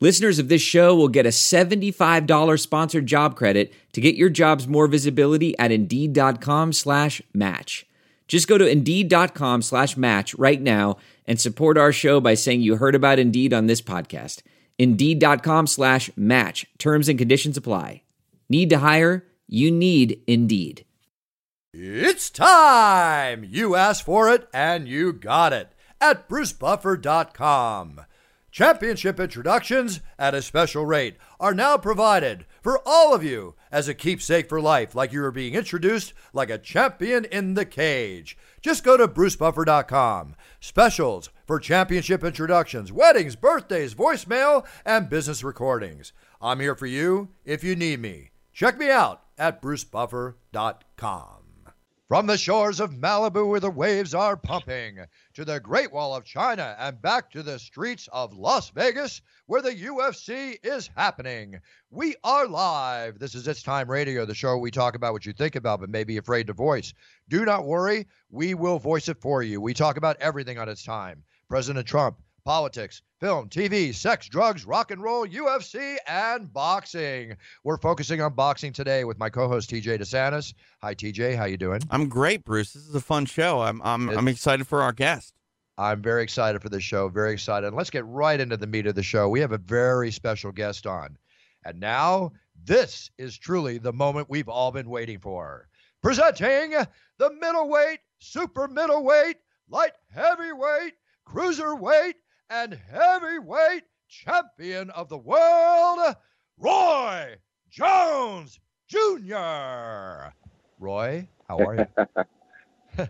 Listeners of this show will get a $75 sponsored job credit to get your jobs more visibility at Indeed.com slash match. Just go to Indeed.com slash match right now and support our show by saying you heard about Indeed on this podcast. Indeed.com slash match. Terms and conditions apply. Need to hire? You need Indeed. It's time! You asked for it and you got it at brucebuffer.com. Championship introductions at a special rate are now provided for all of you as a keepsake for life, like you are being introduced like a champion in the cage. Just go to brucebuffer.com. Specials for championship introductions, weddings, birthdays, voicemail, and business recordings. I'm here for you if you need me. Check me out at brucebuffer.com. From the shores of Malibu where the waves are pumping, to the Great Wall of China, and back to the streets of Las Vegas where the UFC is happening. We are live. This is It's Time Radio, the show we talk about what you think about but may be afraid to voice. Do not worry, we will voice it for you. We talk about everything on its time. President Trump, politics, film, TV, sex, drugs, rock and roll, UFC, and boxing. We're focusing on boxing today with my co-host TJ DeSantis. Hi TJ, how you doing? I'm great, Bruce. This is a fun show. I'm I'm I'm excited for our guest. I'm very excited for this show. Very excited. And let's get right into the meat of the show. We have a very special guest on. And now, this is truly the moment we've all been waiting for. Presenting the middleweight, super middleweight, light heavyweight, cruiserweight, and heavyweight champion of the world, Roy Jones Jr. Roy, how are you?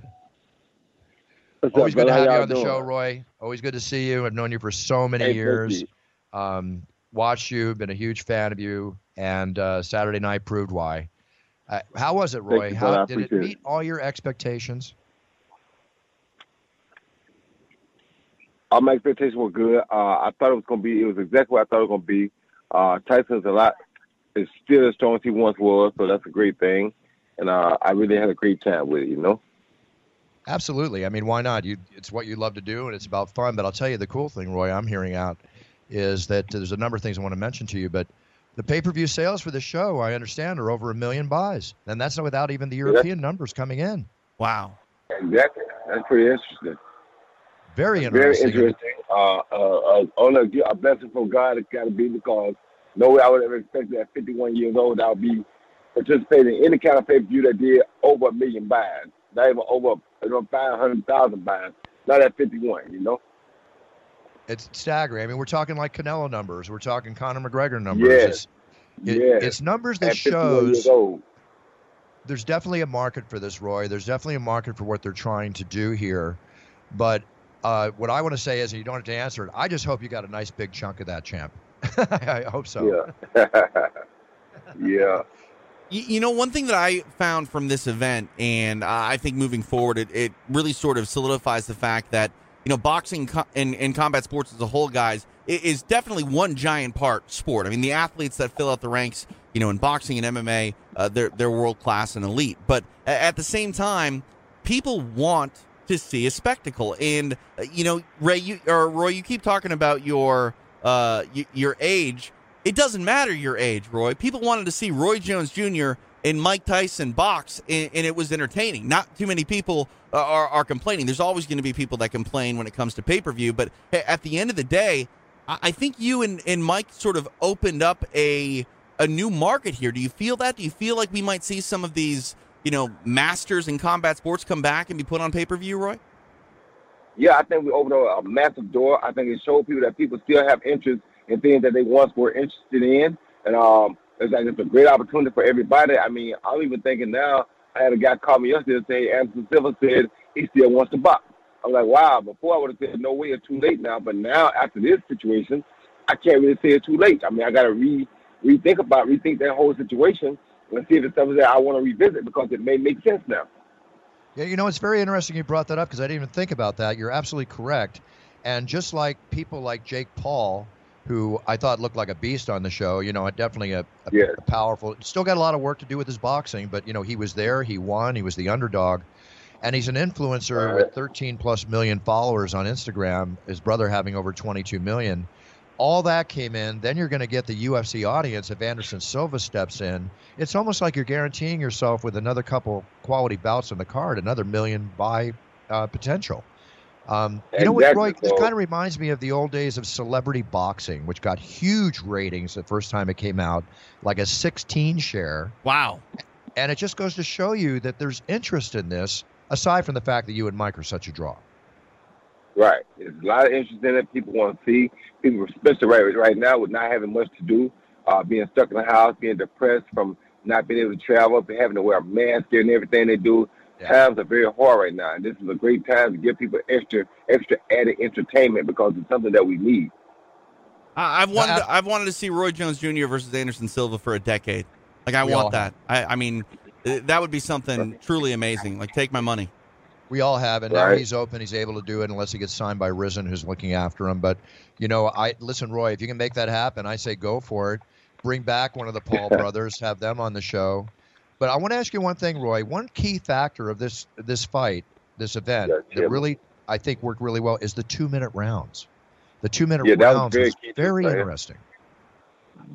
Always good to have you on the show, Roy. Always good to see you. I've known you for so many Hey, years. Um, watched you, been a huge fan of you, and uh, Saturday night proved why. Uh, how was it, Roy? you, how did it. meet all your expectations? All my expectations were good. Uh, I thought it was going to be. It was exactly what I thought it was going to be. Uh, Tyson's a lot. Is still as strong as he once was, so that's a great thing. And uh, I really had a great time with it. You know. Absolutely. I mean, why not? You, it's what you love to do, and it's about fun. But I'll tell you, the cool thing, Roy, I'm hearing out is that there's a number of things I want to mention to you. But the pay-per-view sales for the show, I understand, are over a million buys, and that's not without even the Yeah. European numbers coming in. Wow. Exactly. That's pretty interesting. Very interesting. Very interesting. Uh, uh, uh, a, a blessing from God, it's got to be because no way I would have expected at 51 years old I'll be participating in any kind of pay per view that did over a million buys, not even over you know, 500,000 buys. Not at 51, you know. It's staggering. I mean, we're talking like Canelo numbers. We're talking Conor McGregor numbers. Yes. It's, it, yes. it's numbers that at 51 years shows there's definitely a market for this, Roy. There's definitely a market for what they're trying to do here. But uh, what I want to say is, and you don't have to answer it, I just hope you got a nice big chunk of that, champ. I hope so. Yeah. yeah. You, you know, one thing that I found from this event, and uh, I think moving forward, it, it really sort of solidifies the fact that you know boxing co- and, and combat sports as a whole, guys, i- is definitely one giant part sport. I mean, the athletes that fill out the ranks, you know, in boxing and MMA, uh, they're they're world class and elite. But at the same time, people want to see a spectacle. And uh, you know, Ray, you or Roy, you keep talking about your uh y- your age. It doesn't matter your age, Roy. People wanted to see Roy Jones Jr. and Mike Tyson box, and, and it was entertaining. Not too many people uh, are, are complaining. There's always going to be people that complain when it comes to pay per view, but at the end of the day, I, I think you and, and Mike sort of opened up a a new market here. Do you feel that? Do you feel like we might see some of these, you know, masters in combat sports come back and be put on pay per view, Roy? Yeah, I think we opened a massive door. I think it showed people that people still have interest in things that they once were interested in. And um, it's like it's a great opportunity for everybody. I mean, I'm even thinking now, I had a guy call me yesterday and say Anderson Silva said he still wants to box. I'm like, wow, before I would have said no way, it's too late now. But now, after this situation, I can't really say it's too late. I mean, I got to re rethink about, rethink that whole situation let's see if it's something that I want to revisit because it may make sense now. Yeah, you know, it's very interesting you brought that up because I didn't even think about that. You're absolutely correct. And just like people like Jake Paul, who I thought looked like a beast on the show, you know, definitely a, a, a powerful, still got a lot of work to do with his boxing, but, you know, he was there, he won, he was the underdog. And he's an influencer Right. with 13 plus million followers on Instagram, his brother having over 22 million. All that came in. Then you're going to get the UFC audience if Anderson Silva steps in. It's almost like you're guaranteeing yourself with another couple quality bouts on the card, another million buy uh, potential. Um, you know what, Roy? This kind of reminds me of the old days of celebrity boxing, which got huge ratings the first time it came out, like a 16 share. Wow. And it just goes to show you that there's interest in this, aside from the fact that you and Mike are such a draw. Right. There's a lot of interest in it. People want to see. People, especially right right now, with not having much to do, uh, being stuck in the house, being depressed from not being able to travel, having to wear a mask and everything they do. Yeah. Times are very hard right now, and this is a great time to give people extra, extra added entertainment because it's something that we need. I, I've wanted I- to, I've wanted to see Roy Jones Jr. versus Anderson Silva for a decade. Like I We all want that. I, I mean, that would be something truly amazing. Like take my money. We all have, and now he's open. He's able to do it unless he gets signed by Rizin, who's looking after him. But you know, I listen, Roy. If you can make that happen, I say go for it. Bring back one of the Paul brothers, have them on the show. But I want to ask you one thing, Roy. One key factor of this this fight, this event, Yeah, that really I think worked really well is the two minute rounds. The two minute Yeah, that was rounds very very interesting.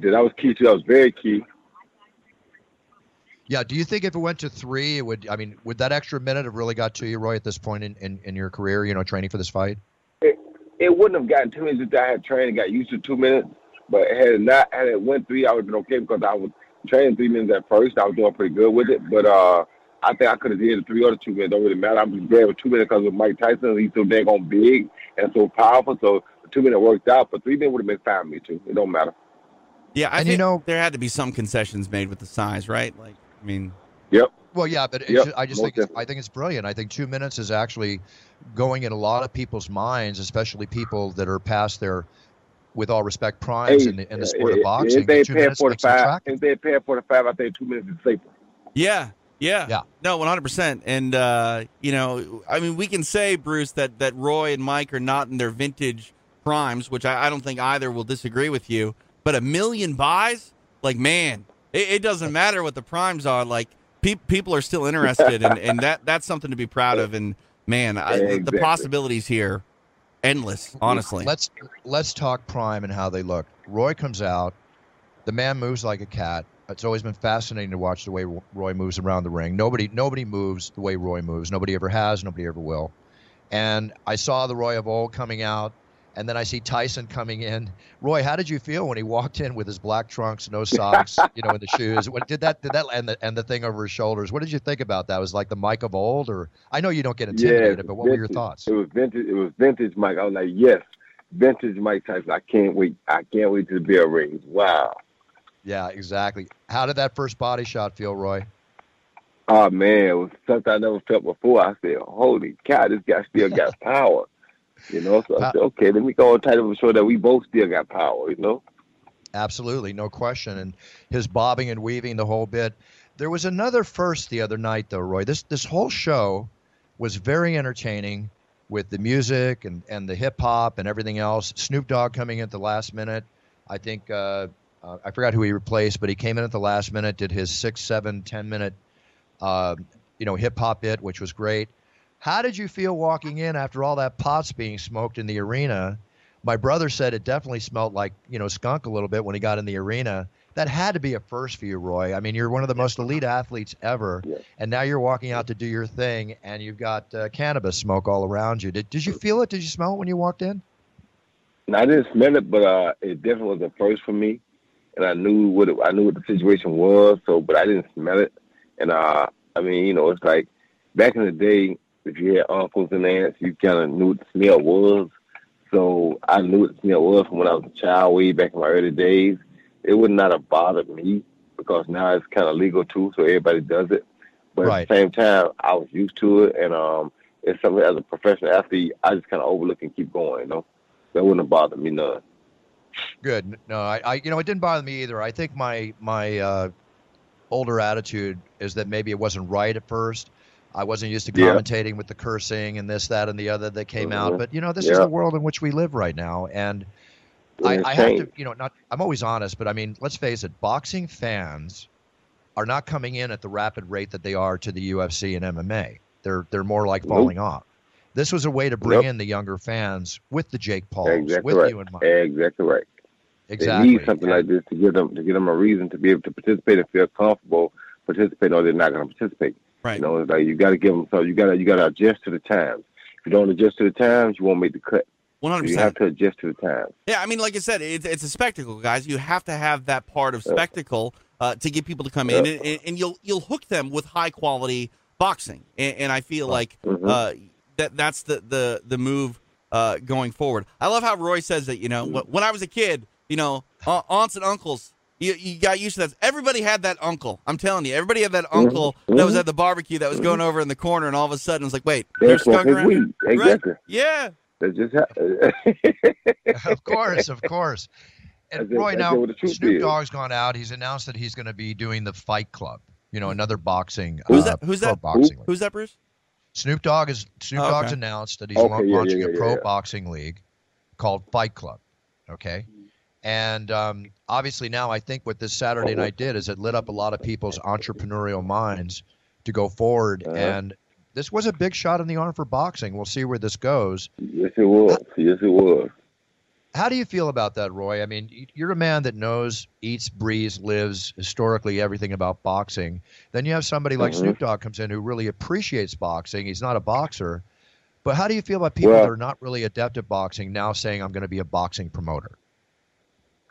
That was key too. That was very key. Yeah. Do you think if it went to three, it would? I mean, would that extra minute have really got to you, Roy, at this point in, in, in your career? You know, training for this fight. It it wouldn't have gotten two minutes if I had trained and got used to two minutes. But had it not had it went three, I would have been okay because I was training three minutes at first. I was doing pretty good with it. But uh, I think I could have did the three or the two minutes. Don't really matter. I'm just glad with two minutes because of Mike Tyson. He's so dang on big and so powerful. So the two minute worked out. But three minutes would have been fine with me too. It don't matter. Yeah, I And you think know- there had to be some concessions made with the size, right? Like, I mean, Yep. Well, yeah, but it's Yep, ju- I just most think it's. I think it's brilliant. I think two minutes is actually going in a lot of people's minds, especially people that are past their, with all respect, primes in the, in the sport of boxing. If they pay minutes forty five, if they pay forty five, I think two minutes is safer. yeah, yeah, Yeah. No, one hundred percent. And uh, you know, I mean, we can say Bruce that that Roy and Mike are not in their vintage primes, which I, I don't think either will disagree with you. But a million buys, like man, it, it doesn't matter what the primes are. Like pe- people are still interested, and, and that that's something to be proud of. And man, I, the Exactly. possibilities here, endless. Honestly, Let's let's talk prime and how they look. Roy comes out, the man moves like a cat. It's always been fascinating to watch the way Roy moves around the ring. Nobody nobody moves the way Roy moves. Nobody ever has. Nobody ever will. And I saw the Roy of old coming out, and then I see Tyson coming in. Roy, how did you feel when he walked in with his black trunks, no socks, you know, in the shoes? What did that did that and the and the thing over his shoulders? What did you think about that? Was it like the Mike of old, or I know you don't get intimidated, Yes, but what were your thoughts? It was vintage. It was vintage Mike. I was like, yes, vintage Mike Tyson. I can't wait. I can't wait to the bell rings. Wow. Yeah, exactly. How did that first body shot feel, Roy? Oh man, it was something I never felt before. I said, "Holy cow, this guy still got power." You know, so I said, "Okay, let me go on title to show that we both still got power." You know. Absolutely, no question. And his bobbing and weaving the whole bit. There was another first the other night, though, Roy. This this whole show was very entertaining with the music and, and the hip hop and everything else. Snoop Dogg coming in at the last minute. I think uh, uh, I forgot who he replaced, but he came in at the last minute, did his six, seven, ten minute, uh, you know, hip hop bit, which was great. How did you feel walking in after all that pots being smoked in the arena? My brother said it definitely smelled like you know skunk a little bit when he got in the arena. That had to be a first for you, Roy. I mean, you're one of the most elite athletes ever, Yes. and now you're walking out to do your thing, and you've got uh, cannabis smoke all around you. Did Did you feel it? Did you smell it when you walked in? And I didn't smell it, but uh, it definitely was a first for me, and I knew what it, I knew what the situation was. So, but I didn't smell it, and uh, I mean, you know, it's like back in the day, if you had uncles and aunts, you kind of knew what the smell was. So I knew what the smell was from when I was a child, way back in my early days. It would not have bothered me because now it's kind of legal too, so everybody does it. But Right. at the same time, I was used to it, and um, it's something as a professional athlete, I just kind of overlook and keep going. You know, that wouldn't have bothered me none. Good. No, I, I, you know, it didn't bother me either. I think my my uh, older attitude is that maybe it wasn't right at first. I wasn't used to Yeah. commentating with the cursing and this, that, and the other that came out. Mhm. But you know, this is the world in which we live right now, and I, I have to, you know, not. I'm always honest, but I mean, let's face it. Boxing fans are not coming in at the rapid rate that they are to the UFC and MMA. They're they're more like Nope. falling off. This was a way to bring Yep. in the younger fans with the Jake Pauls, Exactly with right. you and Mike. Exactly right. Exactly. They need something like this to give them to give them a reason to be able to participate and feel comfortable participating, or they're not going to participate. Right. You know, it's like you got to give them. So you got to you got to adjust to the times. If you don't adjust to the times, you won't make the cut. One hundred You have to adjust to the times. Yeah, I mean, like I said, it's it's a spectacle, guys. You have to have that part of spectacle uh, to get people to come in, and, and, and you'll you'll hook them with high quality boxing. And, and I feel like Mhm. uh, that that's the the the move uh, going forward. I love how Roy says that. You know, wh- when I was a kid, you know, aunts and uncles. You, you got used to that. Everybody had that uncle. I'm telling you, everybody had that mm-hmm. uncle that was mm-hmm. at the barbecue that was going mm-hmm. over in the corner, and all of a sudden it's like, wait, there's That's what skunk around here? weed. Right? Exactly. Yeah. That's just how. of course, of course. And That's it- Roy, now it, what the truth Snoop. Dogg's gone out. He's announced that he's going to be doing the Fight Club. You know, another boxing. Who's uh, that- who's that? Boxing league. Who's that, Bruce? Snoop Dogg is Snoop Oh, okay. Dogg's announced that he's Okay, la- yeah, launching yeah, a pro yeah. boxing league called Fight Club. Okay. And um, obviously now I think what this Saturday night did is it lit up a lot of people's entrepreneurial minds to go forward. Uh-huh. And this was a big shot in the arm for boxing. We'll see where this goes. yes, it was. Yes, it was. How do you feel about that, Roy? I mean, you're a man that knows, eats, breathes, lives historically everything about boxing. Then you have somebody like Mhm. Snoop Dogg comes in who really appreciates boxing. He's not a boxer, but how do you feel about people Well- that are not really adept at boxing now saying, "I'm going to be a boxing promoter"?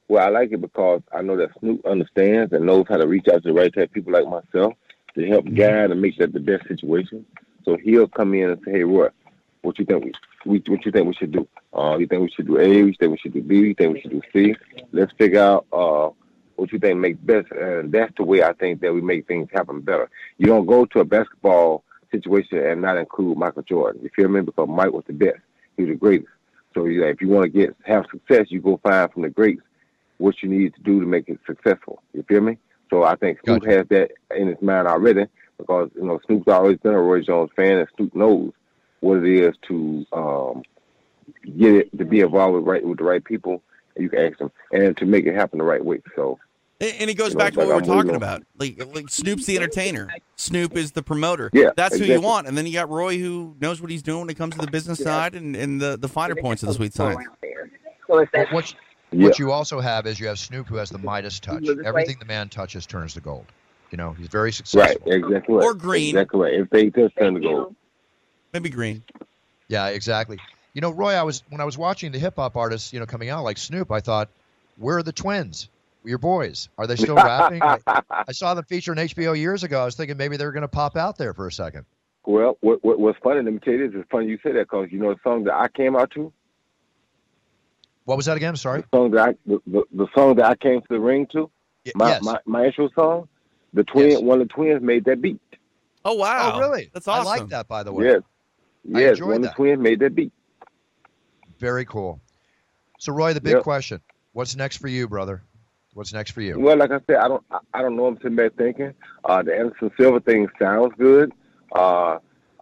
Well, I like it because I know that Snoop understands and knows how to reach out to the right type of people like myself to help Mm-hmm. guide and make that the best situation. So he'll come in and say, "Hey, Roy, what you think we, we what you think we should do? Uh, you think we should do A? You think we should do B? You think we should do C? Let's figure out uh, what you think makes best." And that's the way I think that we make things happen better. You don't go to a basketball situation and not include Michael Jordan. You feel me? Because Mike was the best. He was the greatest. So you if you want to get have success, you go find from the greats what you need to do to make it successful. You feel me? So I think Snoop Gotcha. has that in his mind already because you know Snoop's always been a Roy Jones fan, and Snoop knows what it is to um, get it to be involved with right with the right people. And you can ask them and to make it happen the right way. So And and it goes You know, back to like what we're I'm talking waiting about. Like, like Snoop's the entertainer. Snoop is the promoter. Yeah, that's who you want. And then you got Roy, who knows what he's doing when it comes to the business side and, and the, the finer points of the sweet science. What, what, yeah, what you also have is you have Snoop who has the Midas touch. Everything the man touches turns to gold. You know, he's very successful. right, successful. exactly right. Or green. Exactly right. If they just turn to gold. Maybe green. Yeah, exactly. You know, Roy, I was when I was watching the hip hop artists, you know, coming out like Snoop, I thought, where are the twins? Your boys? Are they still rapping? I, I saw them feature on HBO years ago. I was thinking maybe they were going to pop out there for a second. Well, what, what what's funny? Let me tell you this. It's funny you say that because you know the song that I came out to. What was that again? Sorry. The song that I, the, the, the song that I came to the ring to. Y- My yes. my, my intro song. The twin, Yes. one of the twins made that beat. Oh, wow. Oh, really? That's awesome. I like that, by the way. Yes, yes, enjoyed one of the twins made that beat. Very cool. So, Roy, the big Yep. question: What's next for you, brother? What's next for you? Well, like I said, I don't, I, I don't know. I'm sitting back thinking. Uh, the Anderson Silva thing sounds good. Uh,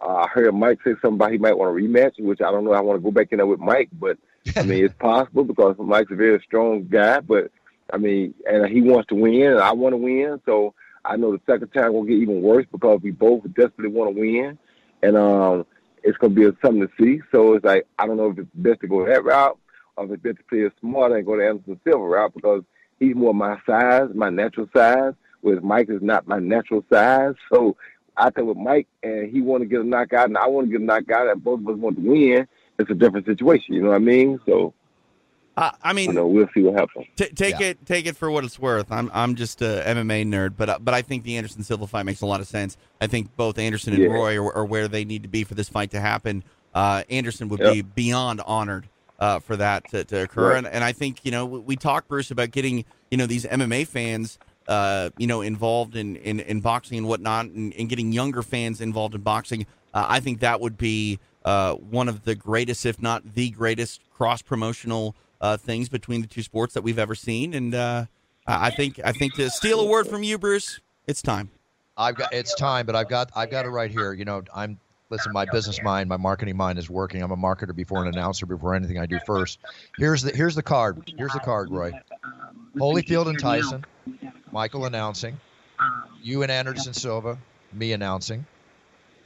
I heard Mike say something about he might want a rematch, which I don't know. I want to go back in there with Mike, but I mean, it's possible because Mike's a very strong guy. But I mean, and he wants to win, and I want to win. So I know the second time will get even worse because we both desperately want to win, and um, it's going to be something to see. So it's like I don't know if it's best to go that route or if it's best to play it smarter and go the Anderson Silva route because he's more my size, my natural size, whereas Mike is not my natural size. So I think with Mike and he want to get a knockout and I want to get a knockout and both of us want to win, it's a different situation. You know what I mean? So Uh, I mean, you know we'll see what happens. T- take Yeah. it, take it for what it's worth. I'm, I'm just a MMA nerd, but uh, but I think the Anderson Silva fight makes a lot of sense. I think both Anderson and Yeah. Roy are, are where they need to be for this fight to happen. Uh, Anderson would Yep. be beyond honored uh, for that to, to occur, Right. and and I think you know we, we talked Bruce about getting you know these MMA fans. Uh, you know, involved in, in, in boxing and whatnot, and, and getting younger fans involved in boxing. Uh, I think that would be uh, one of the greatest, if not the greatest, cross promotional uh, things between the two sports that we've ever seen. And uh, I think I think to steal a word from you, Bruce, It's time. I've got it's time, but I've got I've got it right here. You know, I'm listen. My business mind, my marketing mind is working. I'm a marketer before an announcer before anything I do first. Here's the here's the card. Here's the card, Roy. Holyfield and Tyson, Michael announcing, you and Anderson Silva, me announcing,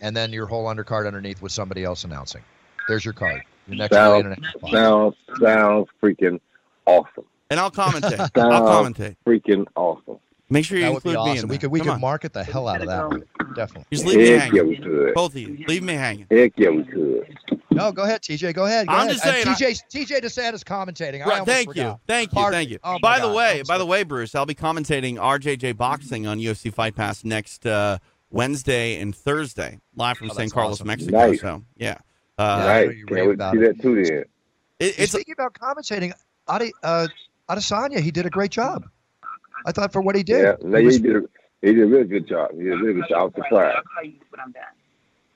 and then your whole undercard underneath with somebody else announcing. There's your card. Your next Sounds, million and a half sounds, sounds freaking awesome. And I'll commentate. I'll commentate. freaking awesome. Make sure you That would include be me awesome. in We could we Come could on. market the hell out of that one. Definitely. Just leave me Heck yeah, hanging. we could. Both of you, leave me hanging. Heck yeah, we could. No, go ahead, TJ. Go ahead. Go I'm ahead. just saying, Uh, TJ TJ DeSantis commentating. I Right, almost thank you, forgot. thank you, Pardon thank you. Oh, my by the way, I'm by the way, Bruce, I'll be commentating RJJ boxing on UFC Fight Pass next uh, Wednesday and Thursday, live from Oh, San Carlos, awesome. Mexico. Nice. So yeah, Yeah, uh, I know nice. you Can't wait to about see it. that too then. it, it's speaking about commentating, Adi, uh, Adesanya, he did a great job. I thought for what he did, Yeah, no, He he did, a, he did a really good job. He did a really good job. I was surprised.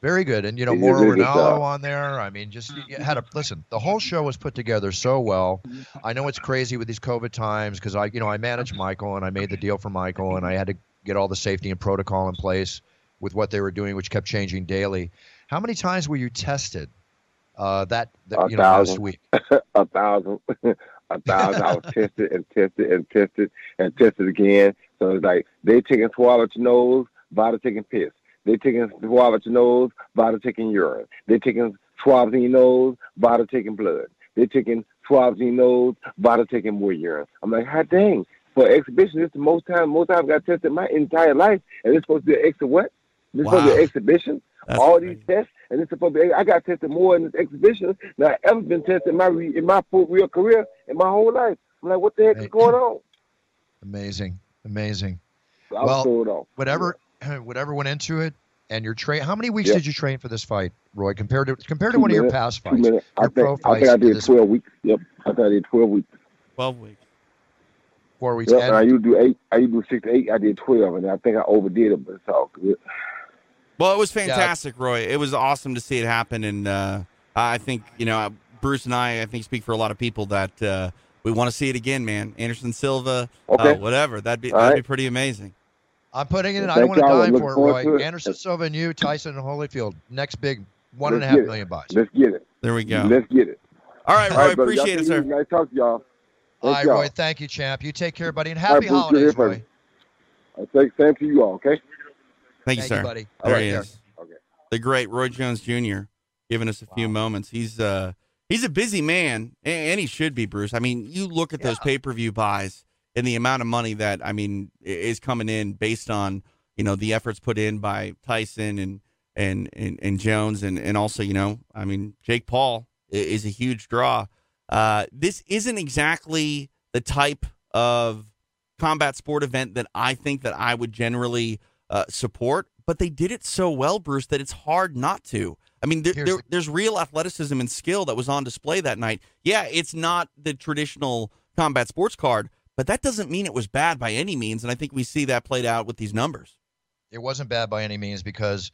very good. And you know, He did really Ronaldo on there. I mean, just you had a listen. The whole show was put together so well. I know it's crazy with these COVID times because I, you know, I managed Michael and I made the deal for Michael and I had to get all the safety and protocol in place with what they were doing, which kept changing daily. How many times were you tested? Uh, that, that A you know last thousand. week. a thousand, a thousand. I was tested and tested and tested and tested again. So it's like they taking at your nose, body taking piss. They taking at your nose, body taking urine. They taking swabs in your nose, body taking blood. They taking swabs in your nose, body taking more urine. I'm like, hot dang. For exhibition, this is the most time most time I've got tested my entire life, and it's supposed to be an extra what? This is supposed to be an exhibition. That's all crazy. these tests, and it's supposed to be. I got tested more in this exhibition than I ever been tested in my re- in my full real career in my whole life. I'm like, what the heck is going on? Amazing, amazing. I was Well. Whatever, whatever went into it, and your train. How many weeks Yep. did you train for this fight, Roy? Compared to compared to Two one of your past Two fights, minutes. I your pro think, I think I did this- 12 weeks. Yep. I think I did 12 weeks. twelve weeks. Four weeks. Yep. and And I used to do eight. I used to do six to eight. I did 12, and I think I overdid it, but it's all good. Well, it was fantastic, Roy. It was awesome to see it happen, and uh, I think you know Bruce and I, I think speak for a lot of people that uh, we want to see it again, man. Anderson Silva, Okay. uh, whatever. That'd be All that'd right. be pretty amazing. I'm putting it in. Well, I don't want thank to y'all. Dime for it, Roy. it. Anderson Silva and you, Tyson and Holyfield. Next big one and a Let's half get it. million buys. Let's get it. There we go. Let's get it. All right, Roy. All right, appreciate it, sir. easy. Nice talk to y'all. All Thank right. Roy. Thank you, champ. You take care, buddy, and happy Bruce, you're holidays, here for Roy. I say same to you all. Okay. Thank you, Thank sir. you, buddy. There right, he there. is. Okay. The great Roy Jones Jr. giving us a few moments. He's uh he's a busy man, and he should be, Bruce. I mean, you look at those pay per view buys and the amount of money that I mean is coming in based on you know the efforts put in by Tyson and and and, and Jones and and also you know I mean Jake Paul is a huge draw. Uh, this isn't exactly the type of combat sport event that I think that I would generally uh, support, but they did it so well, Bruce, that it's hard not to. I mean, there, there, there's real athleticism and skill that was on display that night. Yeah, it's not the traditional combat sports card, but that doesn't mean it was bad by any means. And I think we see that played out with these numbers. It wasn't bad by any means because,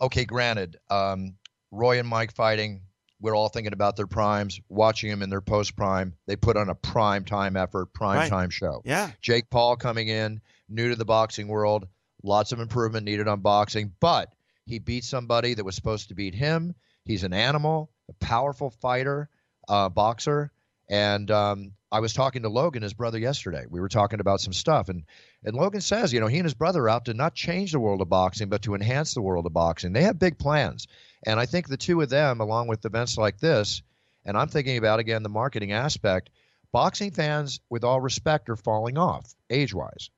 okay, granted, um, Roy and Mike fighting. We're all thinking about their primes, watching them in their post prime. They put on a prime time effort, prime Right. time show. Yeah. Jake Paul coming in, new to the boxing world, lots of improvement needed on boxing, but he beat somebody that was supposed to beat him. He's an animal, a powerful fighter, uh, boxer. And um, I was talking to Logan, his brother, yesterday. We were talking about some stuff, and and Logan says, you know, he and his brother are out to not change the world of boxing, but to enhance the world of boxing. They have big plans, and I think the two of them, along with events like this, and I'm thinking about again the marketing aspect. Boxing fans, with all respect, are falling off age-wise.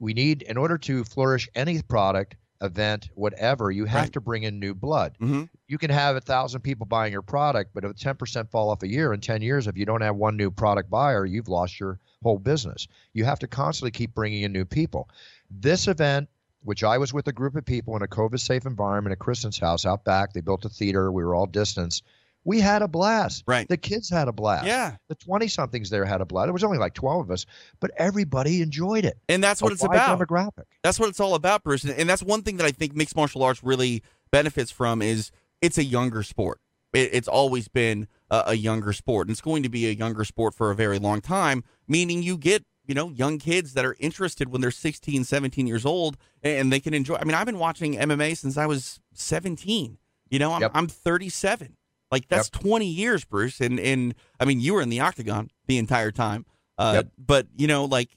We need, in order to flourish any product, event, whatever, you have Right. to bring in new blood hmm you can have a thousand people buying your product, but if 10% fall off a year in 10 years, if you don't have one new product buyer, you've lost your whole business. You have to constantly keep bringing in new people. This event, which I was with a group of people in a COVID safe environment at Kristen's house out back, they built a theater, we were all distanced. We had a blast. Right. The kids had a blast. Yeah. The 20 somethings there had a blast. It was only like 12 of us, but everybody enjoyed it. And that's what A it's about. Demographic. That's what it's all about, Bruce. And- And that's one thing that I think mixed martial arts really benefits from is it's a younger sport. It, it's always been a, a younger sport, and it's going to be a younger sport for a very long time. Meaning, you get you know, young kids that are interested when they're 16, 17 years old and they can enjoy. I mean, I've been watching MMA since I was 17. You know, I'm, Yep. I'm 37. Like that's 20 years, Bruce. And, and I mean, you were in the octagon the entire time. Uh, Yep. But, you know, like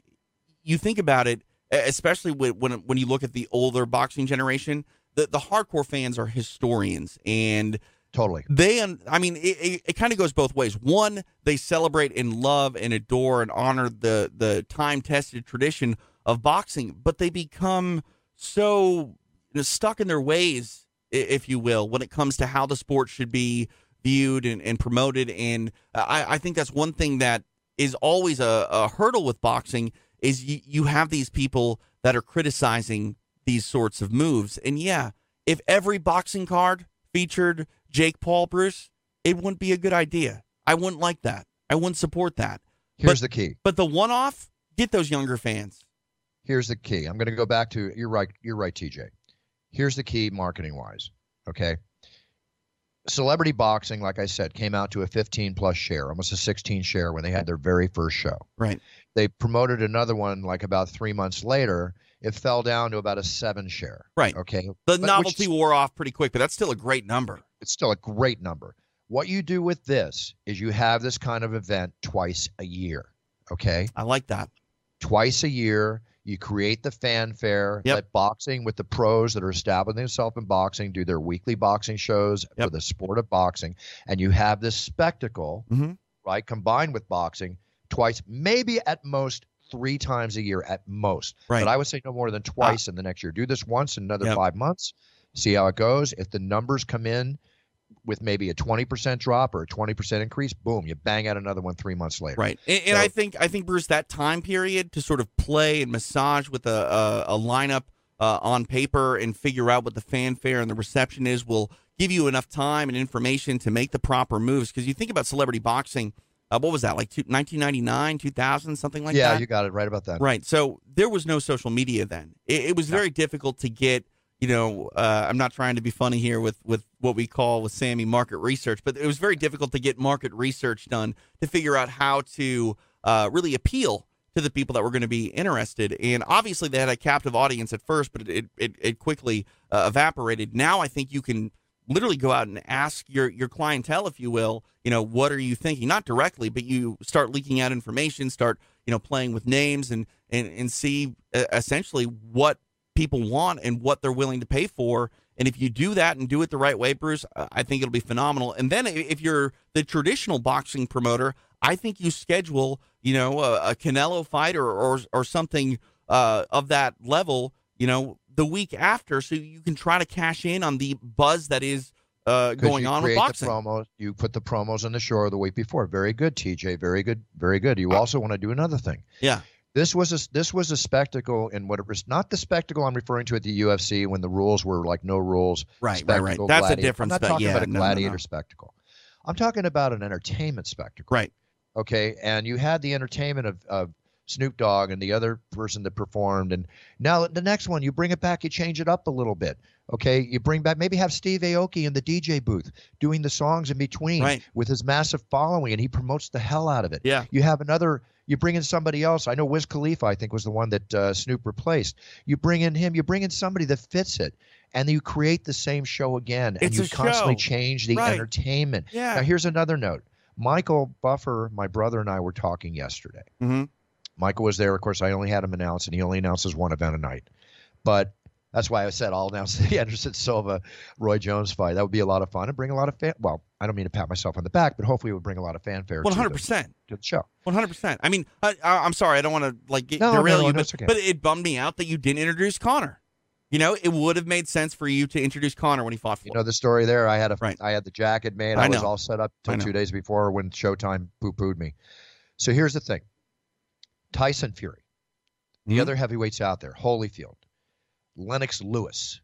you think about it, especially when, when, when you look at the older boxing generation, the, the hardcore fans are historians and Totally. they i mean it, it, it kind of goes both ways. One they celebrate and love and adore and honor the the time tested tradition of boxing but they become so you know, stuck in their ways if you will when it comes to how the sport should be viewed and, and promoted. And I, I think that's one thing that is always a, a hurdle with boxing is you, you have these people that are criticizing these sorts of moves. And yeah if every boxing card featured Jake Paul, Bruce, it wouldn't be a good idea. I wouldn't like that. I wouldn't support that. Here's But- the key. But the one off, get those younger fans. Here's the key. I'm going to go back to you're right. You're right, TJ. Here's the key, marketing wise. Okay. Celebrity boxing, like I said, came out to a 15 plus share, almost a 16 share when they had their very first show. Right. They promoted another one like about three months later. It fell down to about a seven share. Right. Okay. The But- novelty wore off pretty quick, but that's still a great number. It's still a great number. What you do with this is you have this kind of event twice a year. Okay. I like that. twice a year. You create the fanfare. Yep. Let boxing with the pros that are establishing themselves in boxing do their weekly boxing shows Yep. for the sport of boxing, and you have this spectacle, Mhm. right, combined with boxing twice, maybe at most three times a year at most. Right. But I would say no more than twice in the next year. Do this once in another Yep. five months. See how it goes. If the numbers come in with maybe a 20% drop or a 20% increase, boom, you bang out another one three months later. Right. And, and So- I think I think Bruce that time period to sort of play and massage with a a, a lineup uh, on paper and figure out what the fanfare and the reception is will give you enough time and information to make the proper moves. Because you think about celebrity boxing, uh, what was that like? Two, 1999, 2000, something like yeah, that. Yeah, you got it right about that. Right. So there was no social media then. It, it was very difficult to get. You know, uh, I'm not trying to be funny here with with what we call with Sammy market research, but it was very difficult to get market research done to figure out how to uh, really appeal to the people that were going to be interested. And obviously, they had a captive audience at first, but it it, it quickly uh, evaporated. Now, I think you can literally go out and ask your your clientele, if you will, you know, what are you thinking? Not directly, but you start leaking out information, start you know playing with names, and and and see essentially what people want and what they're willing to pay for. And if you do that and do it the right way, Bruce, uh, I think it'll be phenomenal. And then if you're the traditional boxing promoter, I think you schedule, you know, a, a Canelo fight or or, or something uh, of that level, you know, the week after, so you can try to cash in on the buzz that is uh, going on with boxing. The promos, you put the promos on the show the week before. Very good, TJ. Very good. Very good. You also want to do another thing. Yeah. This was a this was a spectacle in what it was not the spectacle I'm referring to at the UFC when the rules were like no rules. Right, right, right. That's a gladiator. difference, I'm not talking yeah, about a no, no, no. gladiator spectacle. I'm talking about an entertainment spectacle. Right. Okay, and you had the entertainment of, of Snoop Dogg and the other person that performed, and now the next one you bring it back, you change it up a little bit. Okay, you bring back maybe have Steve Aoki in the DJ booth doing the songs in between Right. with his massive following, and he promotes the hell out of it. Yeah. You have another. You bring in somebody else. I know Wiz Khalifa. I think was the one that uh, Snoop replaced. You bring in him. You bring in somebody that fits it, and you create the same show again. and It's you constantly show. change the Right. entertainment. Yeah. Now here's another note. Michael Buffer, my brother, and I were talking yesterday. Mhm. Michael was there. Of course, I only had him announce, and he only announces one event a night. But that's why I said I'll announce the Anderson Silva Roy Jones fight. That would be a lot of fun and bring a lot of fan. Well, I don't mean to pat myself on the back, but hopefully it would bring a lot of fanfare. One hundred percent. to the show. One hundred percent. I mean, I, I'm sorry, I don't want to like get, No, derail no, you, no, but, okay. but it bummed me out that you didn't introduce Conor. You know, it would have made sense for you to introduce Conor when he fought for. You know the story there. I had a, Right. I had the jacket made. I I, was all set up till two days before when Showtime poo pooed me. So here's the thing: Tyson Fury, the Mhm. other heavyweights out there, Holyfield, Lennox Lewis.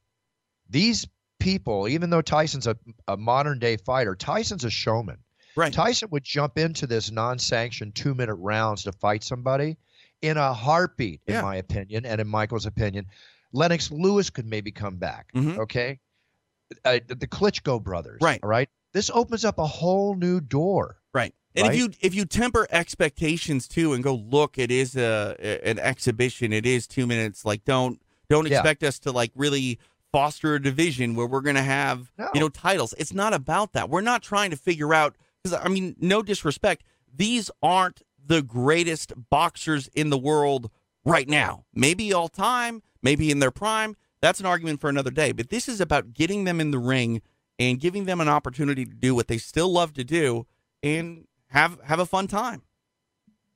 These people, even though Tyson's a, a modern day fighter, Tyson's a showman. right. Tyson would jump into this non-sanctioned two-minute rounds to fight somebody in a heartbeat, in Yeah. my opinion, and in Michael's opinion. Lennox Lewis could maybe come back. Mhm. Okay, uh, the Klitschko brothers. Right. All right. This opens up a whole new door. Right. And right? if you if you temper expectations too, and go look, it is a an exhibition. It is two minutes. Like don't don't Yeah. expect us to like really foster a division where we're going to have No. you know titles. It's not about that. We're not trying to figure out because I mean, no disrespect, these aren't the greatest boxers in the world right now. Maybe all time, maybe in their prime. That's an argument for another day. But this is about getting them in the ring and giving them an opportunity to do what they still love to do and have have a fun time.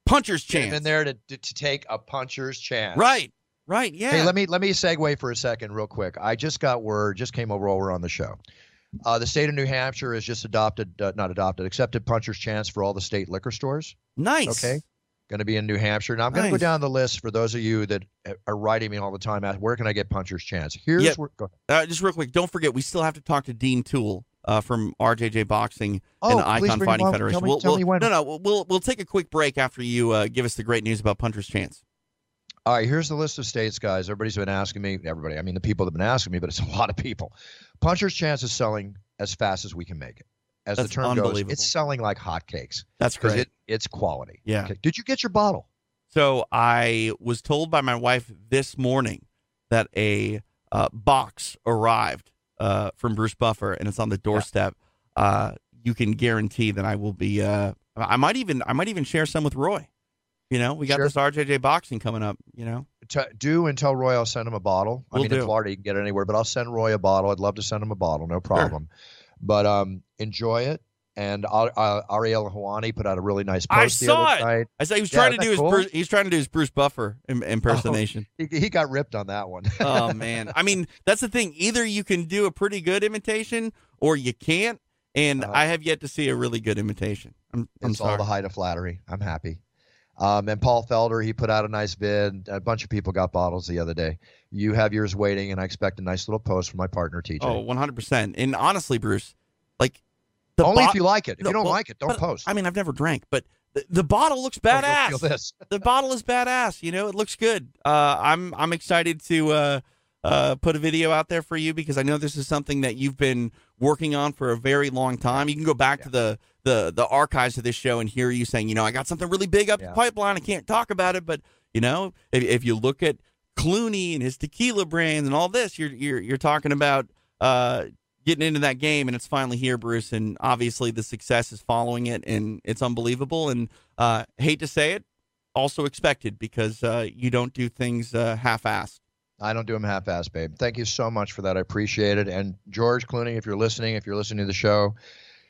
Puncher's Get chance. in there to, to, to take a puncher's chance. Right. Right. Yeah. Hey, let me let me segue for a second, real quick. I just got word, just came over while we're on the show. Uh, the state of New Hampshire has just adopted, uh, not adopted, accepted puncher's chance for all the state liquor stores. nice. Okay. Going to be in New Hampshire. Now I'm going to go down the list for those of you that are writing me all the time. Ask, where can I get puncher's chance? Here's Yep. where. Go, Uh, just real quick, don't forget we still have to talk to Dean Toole uh, from RJJ Boxing Oh, and the Icon Fighting on. Federation. Me- we'll, tell we'll-. No, no, we'll- we'll we'll take a quick break after you uh, give us the great news about Puncher's Chance. All right, here's the list of states, guys. Everybody's been asking me. Everybody, I mean, the people that have been asking me, but it's a lot of people. Puncher's Chance is selling as fast as we can make it. As That's the term goes, it's selling like hotcakes That's great. it, it's quality. Yeah. Okay. Did you get your bottle? So I was told by my wife this morning that a uh, box arrived uh, from Bruce Buffer, and it's on the doorstep. Uh, you can guarantee that I will be. Uh, I might even. I might even share some with Roy. You know, we got Sure. this RJJ boxing coming up. You know, T- do and tell Roy I'll send him a bottle. I Will mean, do. in Florida you can get it anywhere, but I'll send Roy a bottle. I'd love to send him a bottle, no problem. But um, enjoy it. And uh, uh, Ariel Helwani put out a really nice I post the saw other it. night. I said he was Yeah, trying to do his. cool? Bruce, he's trying to do his Bruce Buffer Im- impersonation. He, he got ripped on that one. oh man, I mean that's the thing. Either you can do a pretty good imitation, or you can't. And Uh-huh. I have yet to see a really good imitation. I'm, I'm it's all the height of flattery. I'm happy. Um, and Paul Felder, he put out a nice vid. A bunch of people got bottles the other day. You have yours waiting, and I expect a nice little post from my partner TJ. Oh, 100 percent. And honestly, Bruce, like the Only bo- if you like it. If No, you don't well, like it, don't but, post. I mean, I've never drank, but the, the bottle looks badass. This. the bottle is badass. You know, it looks good. Uh, I'm I'm excited to uh, uh, put a video out there for you because I know this is something that you've been working on for a very long time. You can go back to the the the archives of this show and hear you saying, you know, I got something really big up Yeah. the pipeline. I can't talk about it, but you know, if, if you look at Clooney and his tequila brands and all this, you're you're you're talking about uh, getting into that game, and it's finally here, Bruce. And obviously, the success is following it, and it's unbelievable. And uh, hate to say it, also expected because uh, you don't do things uh, half-assed. I don't do them half-assed, babe. Thank you so much for that. I appreciate it. And George Clooney, if you're listening, if you're listening to the show,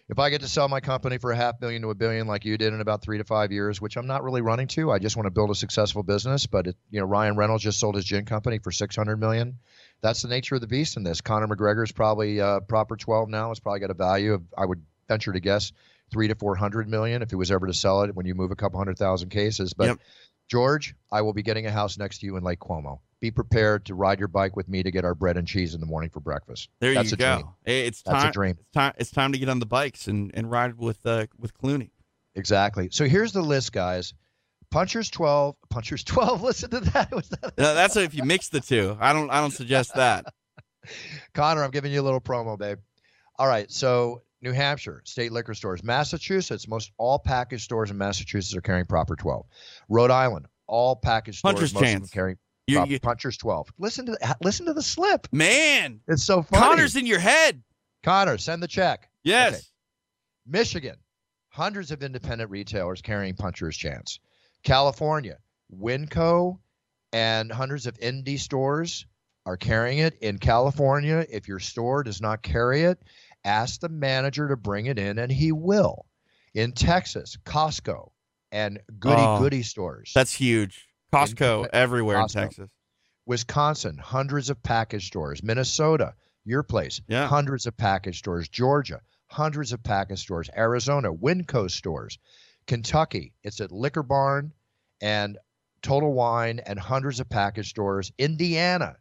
if I get to sell my company for a half million to a billion like you did in about three to five years, which I'm not really running to, I just want to build a successful business. But it, you know, Ryan Reynolds just sold his gin company for 600 million. That's the nature of the beast in this. Conor McGregor is probably uh, proper 12 now. It's probably got a value of, I would venture to guess, three to 400 million if he was ever to sell it when you move a couple hundred thousand cases. But Yep. George, I will be getting a house next to you in Lake Como. Be prepared to ride your bike with me to get our bread and cheese in the morning for breakfast. There That's you a go. dream. It's That's a time. dream. It's time. It's time to get on the bikes and, and ride with uh, with Clooney. Exactly. So here's the list, guys. Punchers 12. Punchers 12. Listen to that. Was that No, that's if you mix the two. I don't. I don't suggest that. Conor, I'm giving you a little promo, babe. All right. So New Hampshire, state liquor stores. Massachusetts, most all package stores in Massachusetts are carrying proper 12. Rhode Island, all package stores Puncher's most chance. carrying You, you, Punchers 12. Listen to the, listen to the slip. man, It's so funny. Conor's in your head. Conor, send the check. Yes. Okay. Michigan, hundreds of independent retailers carrying Puncher's Chance. California, Winco and hundreds of indie stores are carrying it. In California, if your store does not carry it, ask the manager to bring it in and he will. In Texas, Costco and goody Oh, goody stores. That's huge. Costco In- everywhere Costco. in Texas. Wisconsin, hundreds of package stores. Minnesota, your place, Yeah. hundreds of package stores. Georgia, hundreds of package stores. Arizona, Winco stores. Kentucky, it's at Liquor Barn and Total Wine and hundreds of package stores. Indiana,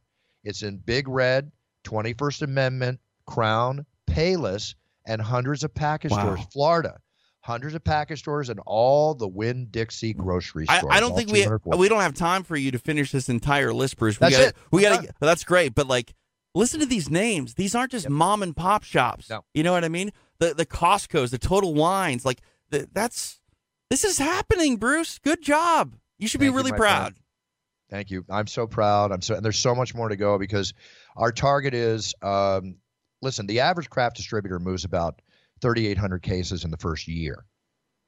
it's in Big Red, 21st Amendment, Crown, Payless, and hundreds of package Wow. stores. Florida, hundreds of package stores and all the Winn Dixie grocery I, stores. I don't think we 240. we don't have time for you to finish this entire list, Bruce. We That's gotta, it. We got to. That's great, but like, listen to these names. These aren't just mom and pop shops. No. You know what I mean? The the Costco's, the Total Wines, like the, that's This is happening, Bruce. Good job. You should Thank be really my proud. friend. Thank you. I'm so proud. I'm so, and there's so much more to go because our target is, um, listen, the average craft distributor moves about 3,800 cases in the first year.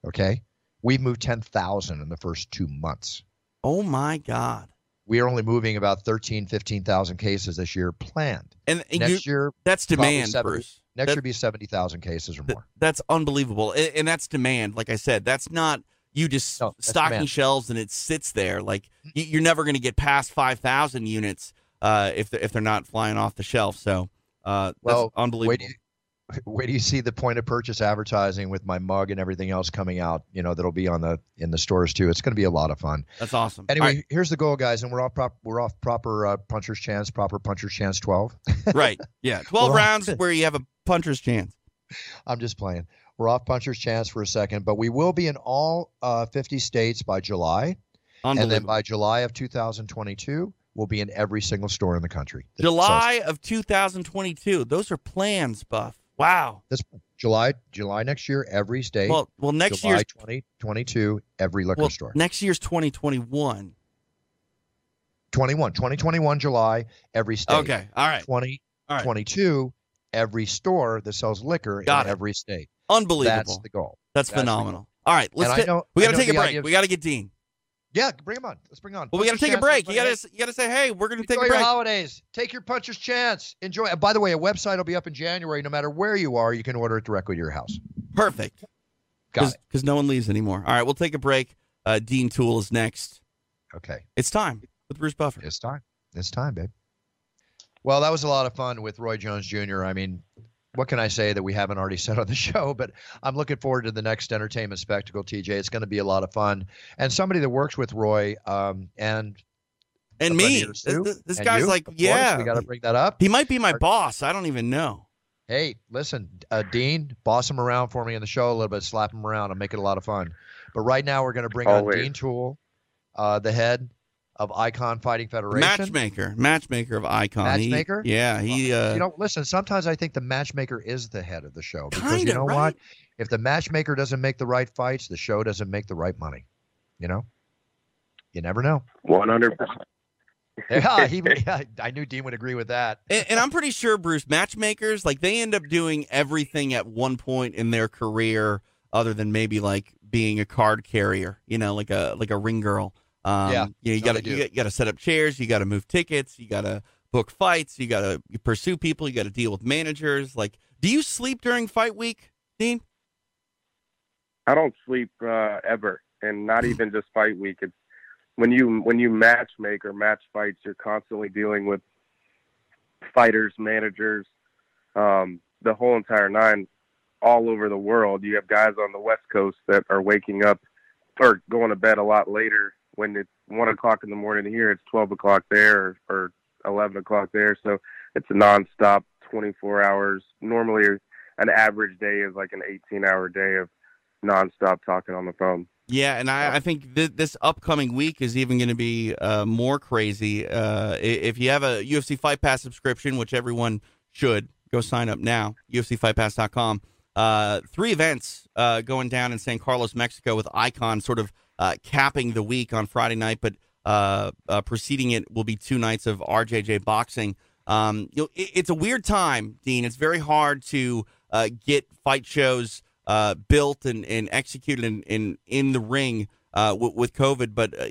Okay, we've moved 10,000 in the first two months. Oh my God. We are only moving about 13, 15,000 cases this year planned. And, and you, Next year, that's demand, 70 Bruce. Next That- year be 70,000 cases or more. that's unbelievable, and, that's demand. Like I said, that's not you just No, stocking demand. shelves and it sits there. Like you're never going to get past five thousand units uh, if they're, if they're not flying off the shelf. So uh, that's Well, unbelievable. Wait, wait do you see the point of purchase advertising with my mug and everything else coming out? You know that'll be on the in the stores too. It's going to be a lot of fun. that's awesome. Anyway, right, here's the goal, guys, and we're off prop, we're off proper uh, puncher's chance, proper puncher's chance twelve. right? Yeah, twelve We're on- rounds where you have a puncher's chance. I'm just playing. We're off puncher's chance for a second, but we will be in all uh, 50 states by July, and then by July of 2022, we'll be in every single store in the country. So July of 2022. Those are plans, Buff. Wow. this July, July next year, every state. Well, well, next July year's 2022, every liquor well, store. next year's 2021. 21, 2021 July, every state. Okay. All right. 2022, every store that sells liquor Got in it. every state. Unbelievable. That's the goal. That's That's phenomenal. All right, let's. And I ta- know- we got to take a break. of- We got to get Dean. Yeah, bring him on. Let's bring 'em on. Well, we got to take a break. You got to You got to say, hey, we're going to take Enjoy a your break. holidays. Take your puncher's chance. Enjoy. And by the way, a website will be up in January. No matter where you are, you can order it directly to your house. Perfect. Got it. Because no one leaves anymore. All right, we'll take a break. Uh, Dean Toole is next. Okay. It's time with Bruce Buffer. It's time. It's time, babe. Well, that was a lot of fun with Roy Jones Jr. I mean, what can I say that we haven't already said on the show? But I'm looking forward to the next entertainment spectacle, TJ. It's going to be a lot of fun. And somebody that works with Roy um, and And me. This, Sue, this- this and guy's you, like, of course, yeah. we got to bring that up. he might be my boss. I don't even know. Hey, listen, uh, Dean, boss him around for me in the show a little bit, slap him around, and make it a lot of fun. But right now, we're going to bring Always. on Dean Toole, uh, the head of Icon Fighting Federation. Matchmaker. Matchmaker of Icon. He- Matchmaker? yeah. He. Uh, you know, listen. Sometimes I think the matchmaker is the head of the show because you Kinda, know right? what? If the matchmaker doesn't make the right fights, the show doesn't make the right money. You know, you never know. One hundred percent. Yeah, he, yeah, I knew Dean would agree with that. and, and I'm pretty sure Bruce matchmakers like they end up doing everything at one point in their career, other than maybe like being a card carrier. You know, like a like a ring girl. Um, Yeah, you, know, you gotta you, got- you gotta set up chairs, you gotta move tickets, you gotta book fights, you gotta pursue people, you gotta deal with managers. Like, do you sleep during fight week, Dean? I don't sleep uh, ever, and not even just fight week. It's when you when you match make or match fights, you're constantly dealing with fighters, managers, um, the whole entire nine, all over the world. You have guys on the West Coast that are waking up or going to bed a lot later when it's one o'clock in the morning here. It's twelve o'clock there or, or eleven o'clock there. So it's a nonstop, twenty four hours. Normally, an average day is like an eighteen hour day of nonstop talking on the phone. Yeah, and I, I think th- this upcoming week is even going to be uh, more crazy. Uh, if you have a UFC Fight Pass subscription, which everyone should, go sign up now, UFCFightPass.com. Uh, three events uh, going down in San Carlos, Mexico, with Icon sort of uh, capping the week on Friday night, but uh, uh, preceding it will be two nights of RJJ boxing. Um, you know, it, it's a weird time, Dean. It's very hard to uh, get fight shows uh, built and, and executed in, in, in the ring uh, w- with COVID. But uh,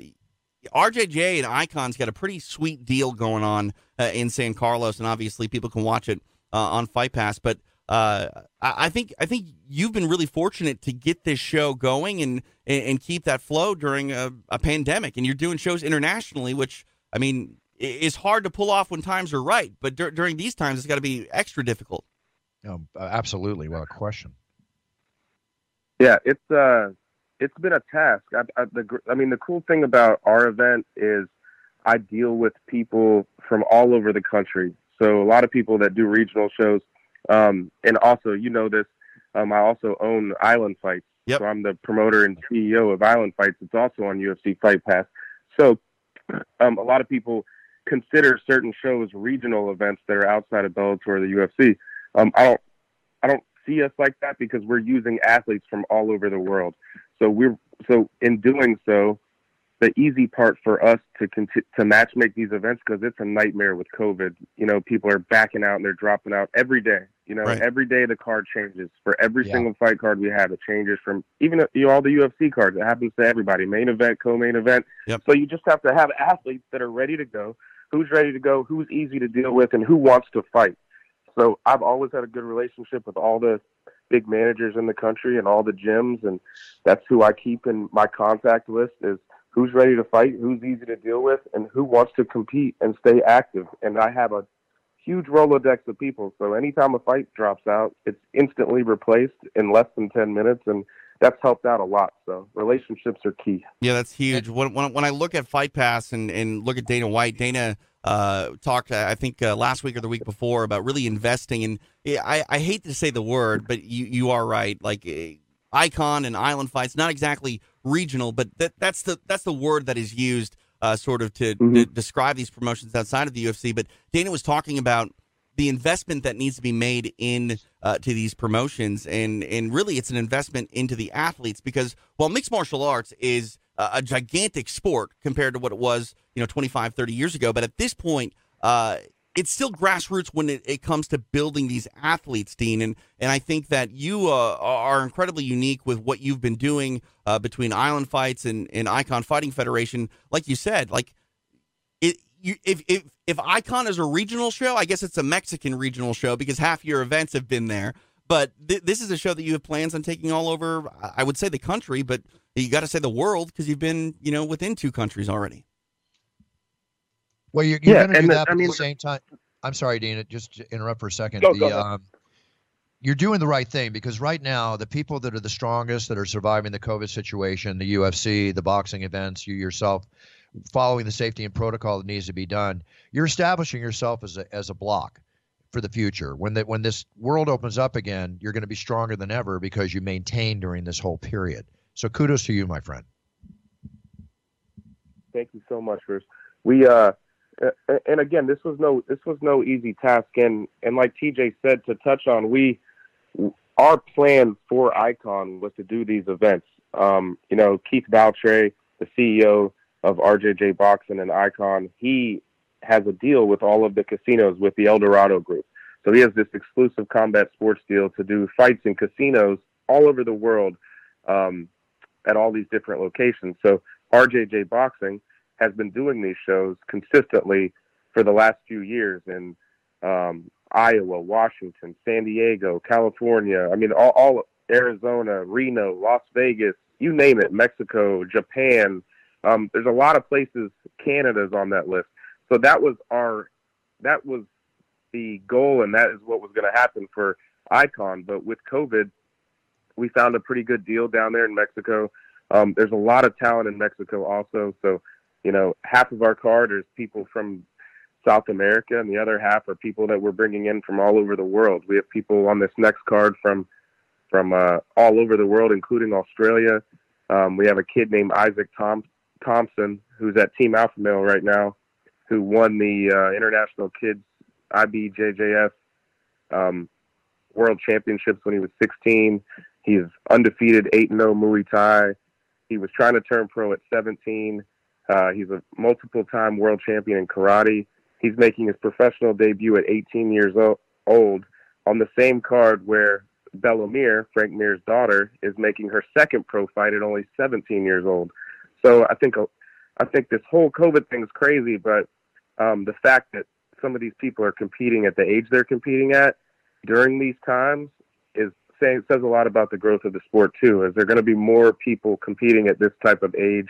RJJ and Icon's got a pretty sweet deal going on uh, in San Carlos, and obviously people can watch it uh, on Fight Pass. But uh, I, I think I think you've been really fortunate to get this show going and and, and keep that flow during a, a pandemic. And you're doing shows internationally, which I mean is hard to pull off when times are right. But dur- during these times, it's got to be extra difficult. No, uh, absolutely, without question. Yeah, it's uh, it's been a task. I, I, the, I mean, the cool thing about our event is I deal with people from all over the country. So a lot of people that do regional shows, um, and also, you know this, um, I also own Island Fights. Yep. So I'm the promoter and CEO of Island Fights. It's also on UFC Fight Pass. So um, a lot of people consider certain shows regional events that are outside of Bellator or the UFC. Um, I don't, I don't see us like that because we're using athletes from all over the world. So we're so in doing so, the easy part for us to conti- to match make these events because it's a nightmare with COVID. You know, people are backing out and they're dropping out every day. You know, Right. every day the card changes. For every Yeah. single fight card we have, it changes from even you know all the UFC cards. It happens to everybody. Main event, co-main event. Yep. So you just have to have athletes that are ready to go. Who's ready to go? Who's easy to deal with, and who wants to fight. So I've always had a good relationship with all the big managers in the country and all the gyms, and that's who I keep in my contact list is who's ready to fight, who's easy to deal with, and who wants to compete and stay active. And I have a huge Rolodex of people. So anytime a fight drops out, it's instantly replaced in less than 10 minutes. And that's helped out a lot. So relationships are key. Yeah, that's huge. When, when, when I look at Fight Pass and, and look at Dana White, Dana uh, talked, I think, uh, last week or the week before about really investing. Yeah, I, I hate to say the word, but you, you are right. Like uh, icon and island fights, not exactly regional, but that, that's the that's the word that is used uh, sort of to, Mhm. to describe these promotions outside of the UFC. But Dana was talking about the investment that needs to be made in uh, to these promotions and and really it's an investment into the athletes because while mixed martial arts is a, a gigantic sport compared to what it was you know 25 30 years ago but at this point uh, it's still grassroots when it, it comes to building these athletes dean and and i think that you uh, are incredibly unique with what you've been doing uh, between island fights and, and icon fighting federation like you said like it you if if if Icon is a regional show, I guess it's a Mexican regional show because half your events have been there. But th- this is a show that you have plans on taking all over. I- would say the country, but you got to say the world because you've been you know within two countries already. Well, you're, you're Yeah, going to do and the- that, I but mean- at the same time. I'm sorry, Dana. Just to interrupt for a second. Go- the, go ahead. um, you're doing the right thing because right now the people that are the strongest that are surviving the COVID situation, the UFC, the boxing events, you yourself, following the safety and protocol that needs to be done, you're establishing yourself as a as a block for the future. When the, when this world opens up again, you're going to be stronger than ever because you maintained during this whole period. So kudos to you, my friend. Thank you so much, Bruce. We uh, a- and again, this was no this was no easy task, and and like TJ said, to touch on, we our plan for Icon was to do these events. Um, you know, Keith Veltre, the CEO of RJJ Boxing and Icon, he has a deal with all of the casinos with the Eldorado Group. So he has this exclusive combat sports deal to do fights in casinos all over the world um, at all these different locations. So RJJ Boxing has been doing these shows consistently for the last few years in um, Iowa, Washington, San Diego, California. I mean, all, all Arizona, Reno, Las Vegas, you name it, Mexico, Japan. Um, there's a lot of places. Canada's on that list. So that was our, that was the goal, and that is what was going to happen for Icon. But with COVID, we found a pretty good deal down there in Mexico. Um, there's a lot of talent in Mexico also. So, you know, half of our card is people from South America, and the other half are people that we're bringing in from all over the world. We have people on this next card from from uh, all over the world, including Australia. Um, we have a kid named Isaac Tom- Thompson who's at Team Alpha Male right now, who won the uh, International Kids IBJJF um, World Championships when he was 16. He's undefeated 8 0 Muay Thai. He was trying to turn pro at 17. Uh, he's a multiple time world champion in karate. He's making his professional debut at 18 years old on the same card where Bella Mir, Frank Mir's daughter, is making her second pro fight at only 17 years old. So I think I think this whole COVID thing is crazy, but um, the fact that some of these people are competing at the age they're competing at during these times is saying says a lot about the growth of the sport too. Is there going to be more people competing at this type of age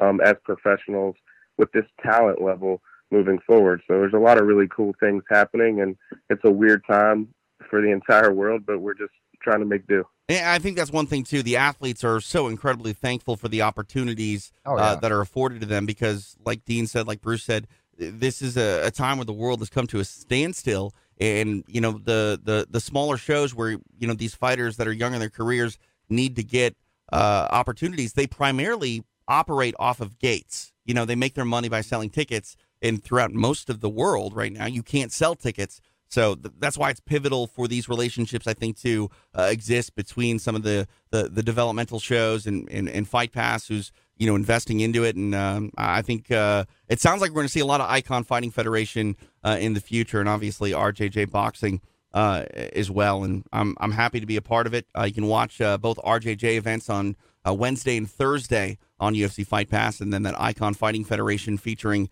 um, as professionals with this talent level moving forward? So there's a lot of really cool things happening, and it's a weird time for the entire world, but we're just trying to make do. And I think that's one thing too. The athletes are so incredibly thankful for the opportunities Oh, uh, that are afforded to them because, like Dean said, like Bruce said, this is a, a time where the world has come to a standstill, and you know the the the smaller shows where you know these fighters that are young in their careers need to get uh, opportunities. They primarily operate off of gates. You know, they make their money by selling tickets, and throughout most of the world right now, you can't sell tickets. So th- that's why it's pivotal for these relationships, I think, to uh, exist between some of the, the, the developmental shows and, and, and Fight Pass, who's you know investing into it. And um, I think uh, it sounds like we're going to see a lot of Icon Fighting Federation uh, in the future, and obviously RJJ Boxing uh, as well. And I'm I'm happy to be a part of it. Uh, you can watch uh, both RJJ events on uh, Wednesday and Thursday on UFC Fight Pass, and then that Icon Fighting Federation featuring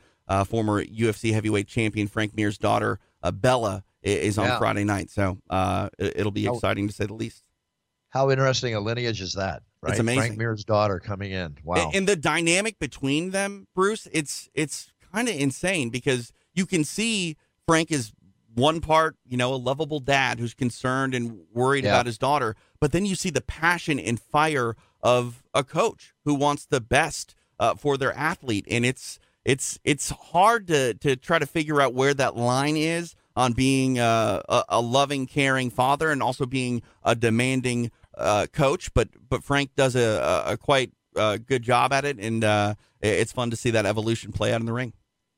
former UFC heavyweight champion Frank Mir's daughter Bella is on Yeah. Friday night. So uh, it- it'll be How- exciting to say the least. How interesting a lineage is that, right? amazing. Frank Mir's daughter coming in. Wow. And, and the dynamic between them, Bruce, it's it's kind of insane because you can see Frank is one part, you know, a lovable dad who's concerned and worried Yeah. about his daughter, but then you see the passion and fire of a coach who wants the best uh, for their athlete, and it's it's it's hard to to try to figure out where that line is on being uh, a, a loving, caring father and also being a demanding uh, coach. But but Frank does a, a, quite uh, good job at it, and uh, it's fun to see that evolution play out in the ring.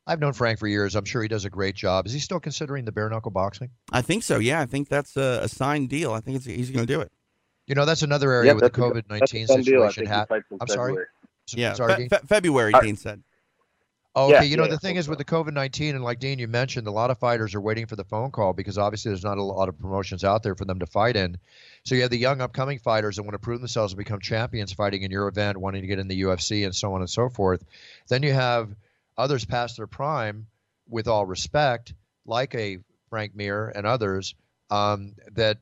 I've known Frank for years. I'm sure he does a great job. Is he still considering the bare knuckle boxing? I think so. Yeah, I think that's a, a signed deal. I think it's, he's going to do it. You know, that's another area with the that's a- COVID that's a 19 done deal. Situation. think Ha- I'm sorry. February. Yeah, Sorry, Fe- Dean? Fe- February. Dean said. Oh, Yeah, okay. You know, yeah, the thing hope is with the COVID 19, and like Dean, you mentioned, a lot of fighters are waiting for the phone call because obviously there's not a lot of promotions out there for them to fight in. So you have the young upcoming fighters that want to prove themselves and become champions fighting in your event, wanting to get in the UFC and so on and so forth. Then you have others past their prime, with all respect, like a Frank Mir and others, um, that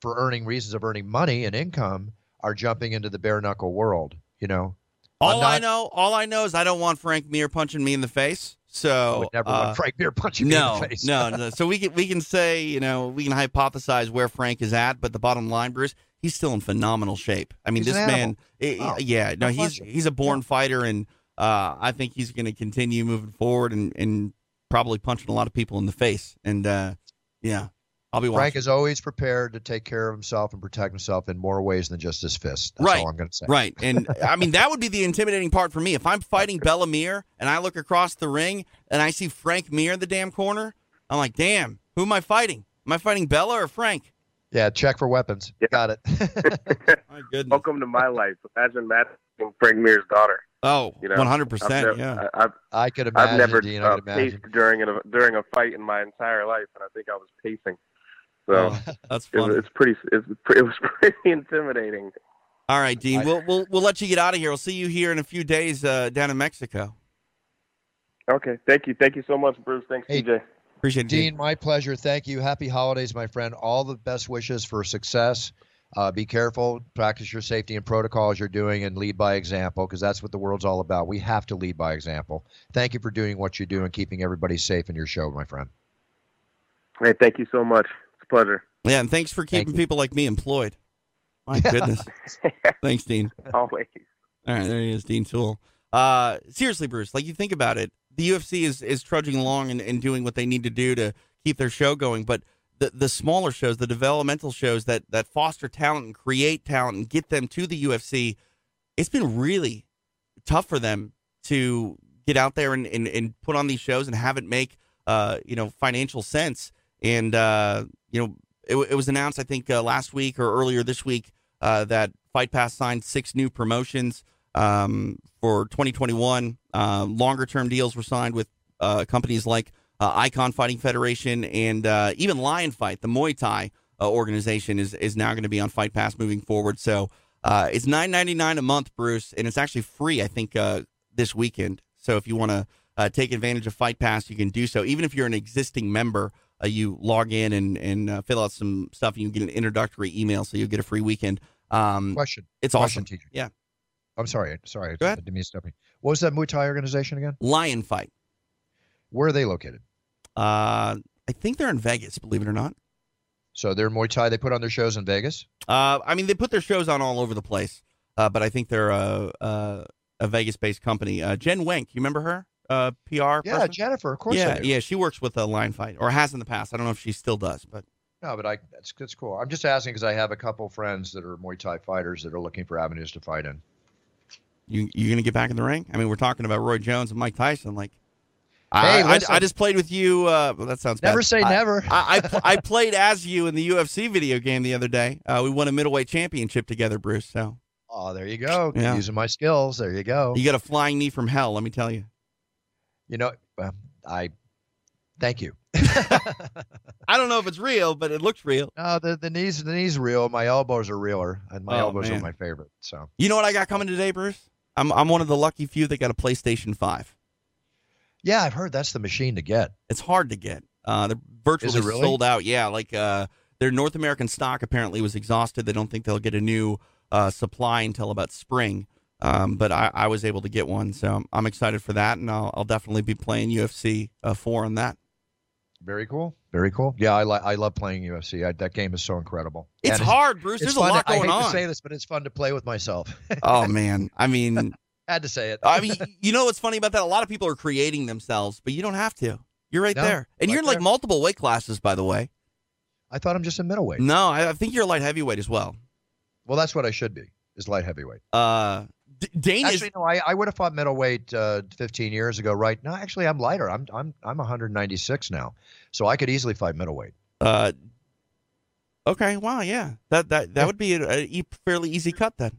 for earning reasons of earning money and income are jumping into the bare knuckle world. You know, All I know, all I know is I don't want Frank Mir punching me in the face. I So would never uh, want Frank Mir punching me in the face. no, no. So we can we can say you know we can hypothesize where Frank is at, but the bottom line, Bruce, he's still in phenomenal shape. I mean, He's this man, animal. eh, Oh, yeah, no, no he's he's a born fighter, and uh, I think he's going to continue moving forward and and probably punching a lot of people in the face. And uh, yeah, I'll be watching. Frank is always prepared to take care of himself and protect himself in more ways than just his fist. That's Right. all I'm going to say. Right. And I mean, that would be the intimidating part for me. If I'm fighting Bella Mir and I look across the ring and I see Frank Mir in the damn corner, I'm like, damn, who am I fighting? Am I fighting Bella or Frank? Yeah, check for weapons. Yeah. Got it. My goodness. Welcome to my life. Imagine matching Frank Mir's daughter. Oh, You know, 100%. I've never, yeah. I, I've, I could imagine, I've never Dean. uh, I could imagine. paced during a during a fight in my entire life, and I think I was pacing. So Oh, that's it, it's pretty. It's, it was pretty intimidating. All right, Dean. I- We'll, we'll we'll let you get out of here. We'll see you here in a few days uh, down in Mexico. Okay, thank you, thank you so much, Bruce. Thanks, Hey, TJ. Appreciate it, Dean. Dean, my pleasure. Thank you. Happy holidays, my friend. All the best wishes for success. Uh, be careful. Practice your safety and protocols you're doing, and lead by example because that's what the world's all about. We have to lead by example. Thank you for doing what you do and keeping everybody safe in your show, my friend. Hey, thank you so much. It's a pleasure. Yeah, and thanks for keeping you. people like me employed. My goodness. thanks, Dean. Always. All right, there he is, Dean Toole. Uh, seriously, Bruce, like you think about it, the UFC is is trudging along and, and doing what they need to do to keep their show going, but the the smaller shows, the developmental shows that that foster talent and create talent and get them to the UFC, it's been really tough for them to get out there and, and, and put on these shows and have it make uh, you know financial sense. And uh, you know, it, it was announced I think uh, last week or earlier this week uh, that Fight Pass signed six new promotions um, for 2021. Uh, longer term deals were signed with uh, companies like uh, Icon Fighting Federation and uh, even Lion Fight, the Muay Thai organization, is is now going to be on Fight Pass moving forward. So it's nine ninety nine a month, Bruce, and it's actually free. I think this weekend. So if you want to take advantage of Fight Pass, you can do so. Even if you're an existing member, uh, you log in and and uh, fill out some stuff, and you get an introductory email, so you'll get a free weekend. Um, Question. it's Question, awesome. teacher. Yeah. I'm sorry. Sorry. Go ahead. I didn't mean to stop you. What was that Muay Thai organization again? Lion Fight. Where are they located? Uh, I think they're in Vegas, believe it or not. So they're Muay Thai. They put on their shows in Vegas. Uh, I mean, they put their shows on all over the place, uh, but I think they're a, a, a Vegas-based company. Uh, Jen Wenk, you remember her? Uh, PR. Yeah, person? Jennifer. Of course. yeah, I yeah. She works with a Lion Fight, or has in the past. I don't know if she still does, but No, but I that's that's cool. I'm just asking because I have a couple friends that are Muay Thai fighters that are looking for avenues to fight in. you you gonna get back in the ring? I mean, we're talking about Roy Jones and Mike Tyson. Like, I, Hey, I, listen. I just played with you. Uh, well, that sounds Never bad. say I- never. I I, I played as you in the UFC video game the other day. Uh, we won a middleweight championship together, Bruce. So Oh, there you go. Yeah. Using my skills. There you go. you got a flying knee from hell. Let me tell you. You know, um, I thank you. I don't know if it's real, but it looks real. No, the the knees the knees real. My elbows are realer, and my Oh, elbows man. are my favorite. So You know what I got coming today, Bruce? I'm I'm one of the lucky few that got a PlayStation Five. yeah, I've heard that's the machine to get. It's hard to get. Uh, they're virtually really? sold out. Yeah, like uh, their North American stock apparently was exhausted. They don't think they'll get a new uh, supply until about spring. Um, but I, I was able to get one, so I'm, I'm excited for that, and I'll, I'll definitely be playing UFC uh, four on that. Very cool. Very cool. Yeah, I like I love playing UFC. I, that game is so incredible. It's And hard, Bruce. It's There's a fun lot to, I hate on. to say this, but it's fun to play with myself. oh man, I mean, Had to say it. I mean, you know what's funny about that? A lot of people are creating themselves, but you don't have to. You're right No, there, and right you're in like there. multiple weight classes, by the way. I thought I'm just a middleweight. No, I, I think you're a light heavyweight as well. Well, that's what I should be. Is light heavyweight. Uh, D- Dane is Actually, no. I, I would have fought middleweight uh, 15 years ago. Right? No, actually, I'm lighter. I'm I'm I'm 196 now, so I could easily fight middleweight. Uh, okay. Wow. Yeah. That that that Yeah. would be a, a e- fairly easy cut then.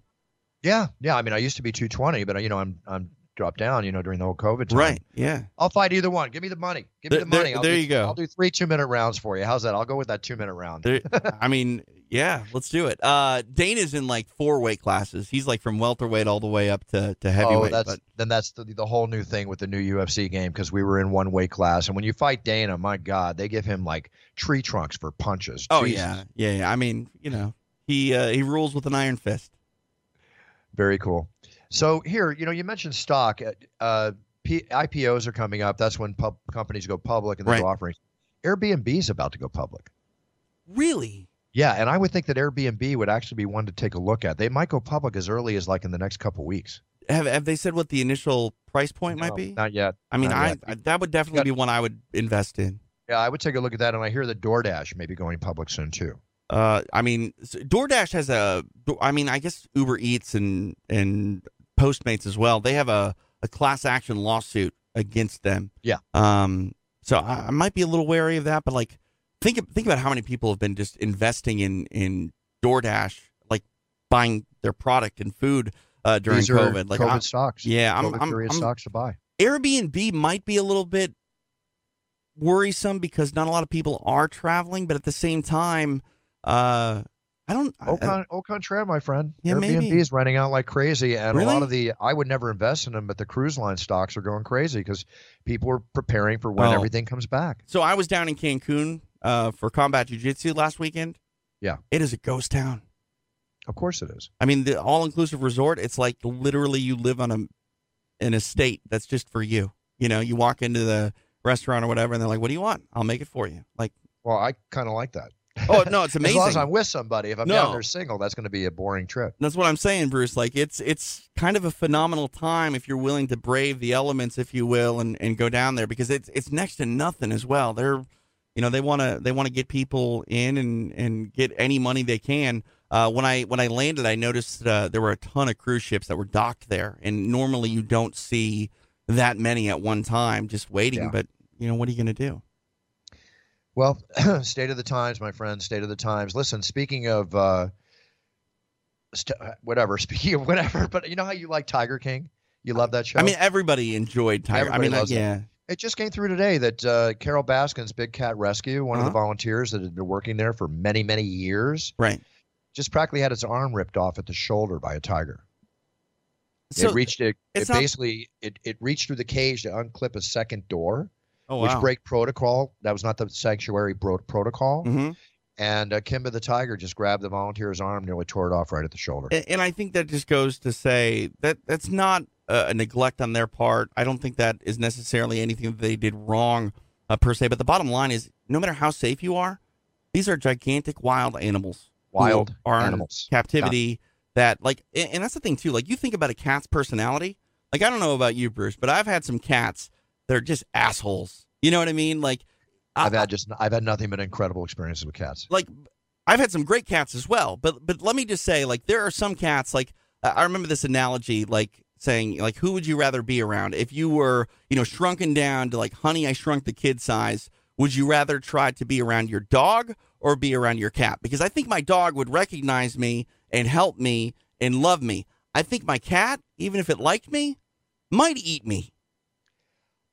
Yeah, yeah. I mean, I used to be 220, but you know, I'm I'm dropped down. You know, during the whole COVID time. Right. Yeah. I'll fight either one. Give me the money. Give me There- the money. there- I'll there do, you go. I'll do three two minute rounds for you. How's that? I'll go with that two minute round. There, I mean, yeah. Let's do it. Uh, Dane is in like four weight classes. He's like from welterweight all the way up to to Oh, heavyweight. that's but then that's the, the whole new thing with the new UFC game because we were in one weight class, and when you fight Dana, my God, they give him like tree trunks for punches. oh yeah, yeah, yeah. I mean, you know, he uh, he rules with an iron fist. very cool. So here, you know, you mentioned stock. Uh, Uh, P- IPOs are coming up. That's when pub- companies go public and they Right. offerings. Airbnb is about to go public. Really? Yeah, and I would think that Airbnb would actually be one to take a look at. They might go public as early as like in the next couple weeks. Have have they said what the initial price point No, might be? Not yet. I mean, I, yet. I that would definitely got- be one I would invest in. Yeah, I would take a look at that, and I hear that DoorDash may be going public soon too. Uh, I mean, DoorDash has a. I mean, I guess Uber Eats and and Postmates as well. They have a, a class action lawsuit against them. Yeah. Um. So I, I might be a little wary of that, but like, think think about how many people have been just investing in in DoorDash, like buying their product and food uh, during These COVID. Like, COVID I'm- stocks. yeah, I'm, COVID I'm, I'm stocks to buy. Airbnb might be a little bit worrisome because not a lot of people are traveling, but at the same time, uh, I don't. Au, con- au contraire, my friend. Yeah, Airbnb maybe. is running out like crazy, and a lot of the I would never invest in them, but the cruise line stocks are going crazy because people are preparing for when Oh. everything comes back. So I was down in Cancun uh, for combat jujitsu last weekend. Yeah. it is a ghost town. Of course, it is. I mean, the all-inclusive resort. It's like literally you live on a an estate that's just for you. You know, you walk into the restaurant or whatever, and they're like, "What do you want? I'll make it for you." Like, Well, I kind of like that. oh no, it's amazing. As long as. I'm with somebody. If I'm No. down there single, that's going to be a boring trip. That's what I'm saying, Bruce. Like it's it's kind of a phenomenal time if you're willing to brave the elements, if you will, and, and go down there because it's it's next to nothing as well. They're you know they want to they want to get people in and and get any money they can. Uh, when I when I landed, I noticed uh, there were a ton of cruise ships that were docked there, and normally you don't see that many at one time just waiting. Yeah. But you know what are you going to do? Well, state of the times, my friend. State of the times. Listen, speaking of uh, st- whatever. Speaking of whatever, but you know how you like Tiger King? You love that show. I mean, everybody enjoyed Tiger. Everybody I mean, like, yeah, It just came through today that uh, Carole Baskin's Big Cat Rescue, one of the Uh-huh. volunteers that had been working there for many, many years, right. just practically had its arm ripped off at the shoulder by a tiger. So, it reached it. It not- basically it, it reached through the cage to unclip a second door, oh which break protocol. That was not the sanctuary bro- protocol. Mhm. And uh, Kimba the tiger just grabbed the volunteer's arm, nearly tore it off right at the shoulder. And, and I think that just goes to say that that's not a, neglect on their part. I don't think that is necessarily anything that they did wrong uh, per se. But the bottom line is, no matter how safe you are, these are gigantic wild animals. Wild are animals. captivity. That like, and, and that's the thing too. Like you think about a cat's personality. Like I don't know about you, Bruce, but I've had some cats that are just assholes. You know what I mean? Like I- I've had just I've had nothing but incredible experiences with cats. like I've had some great cats as well, but but let me just say, like there are some cats. Like I remember this analogy. Like saying like who would you rather be around? If you were you know shrunken down to like honey i shrunk the kid size would you rather try to be around your dog or be around your cat? Because i think my dog would recognize me and help me and love me. I think my cat even if it liked me might eat me.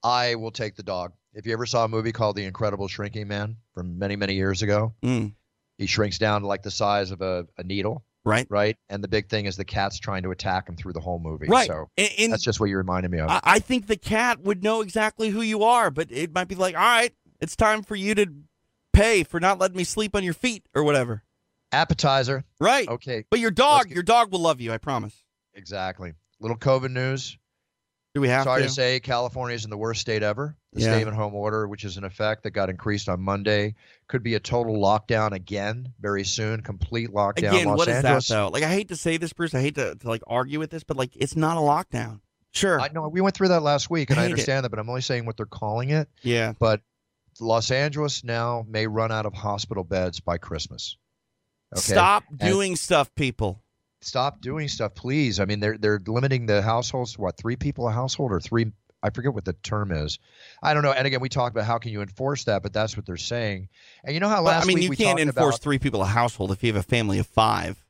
I will take the dog. If you ever saw a movie called The Incredible Shrinking Man from many, many years ago, Mm, he shrinks down to like the size of a, a needle, right right? And the big thing is the cat's trying to attack him through the whole movie. right So and, and that's just what you reminded me of. I, I think the cat would know exactly who you are but it might be like all right it's time for you to pay for not letting me sleep on your feet or whatever Appetizer. right Okay, but your dog get- your dog will love you i promise exactly. Little COVID news. do we have Sorry to to say, California is in the worst state ever. The Yeah. stay-at-home order, which is in effect, that got increased on Monday, could be a total lockdown again very soon. Complete lockdown. Again, Los what is Angeles. that though? Like, I hate to say this, Bruce. I hate to, to like argue with this, but like, it's not a lockdown. Sure. I know we went through that last week, and I I hate it. understand that, but I'm only saying what they're calling it. yeah. But Los Angeles now may run out of hospital beds by Christmas. Okay? Stop And- doing stuff, people. Stop doing stuff, please. I mean, they're they're limiting the households to what three people a household or three. I forget what the term is. I don't know. And again, we talked about how can you enforce that, but that's what they're saying. And you know how last Well, I mean, you we can't enforce about, three people a household if you have a family of five.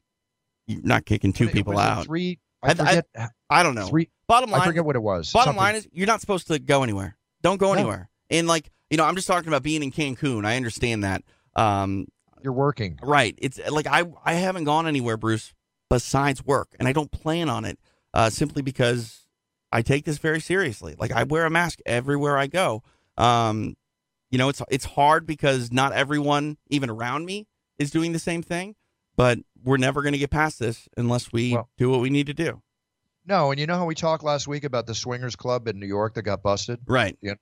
You're not kicking two people out. Three. I- I I- I don't know. three. Bottom line. I forget what it was. bottom Something- line is you're not supposed to go anywhere. Don't go No. anywhere. And like, you know, I'm just talking about being in Cancun. I understand that. Um, you're working. Right. It's like I I haven't gone anywhere, Bruce, besides work, and I don't plan on it uh, simply because I take this very seriously. Like I wear a mask everywhere I go. Um, you know, it's it's hard because not everyone, even around me, is doing the same thing. But we're never going to get past this unless we Well- do what we need to do. No, and you know how we talked last week about the swingers club in New York that got busted. Right. Yeah.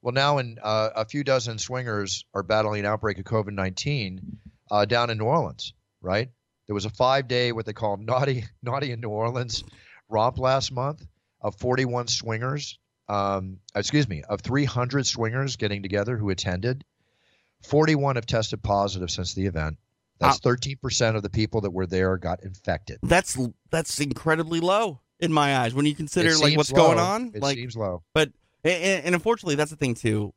Well, now in uh, a few dozen swingers are battling an outbreak of COVID nineteen uh, down in New Orleans. Right? There was a five day what they call naughty naughty in New Orleans romp last month of forty one swingers. Um, excuse me, of three hundred swingers getting together who attended. Forty one have tested positive since the event. That's thirteen percent of the people that were there got infected. That's that's incredibly low in my eyes when you consider like what's going on. It like seems low. But and, and unfortunately, that's the thing too.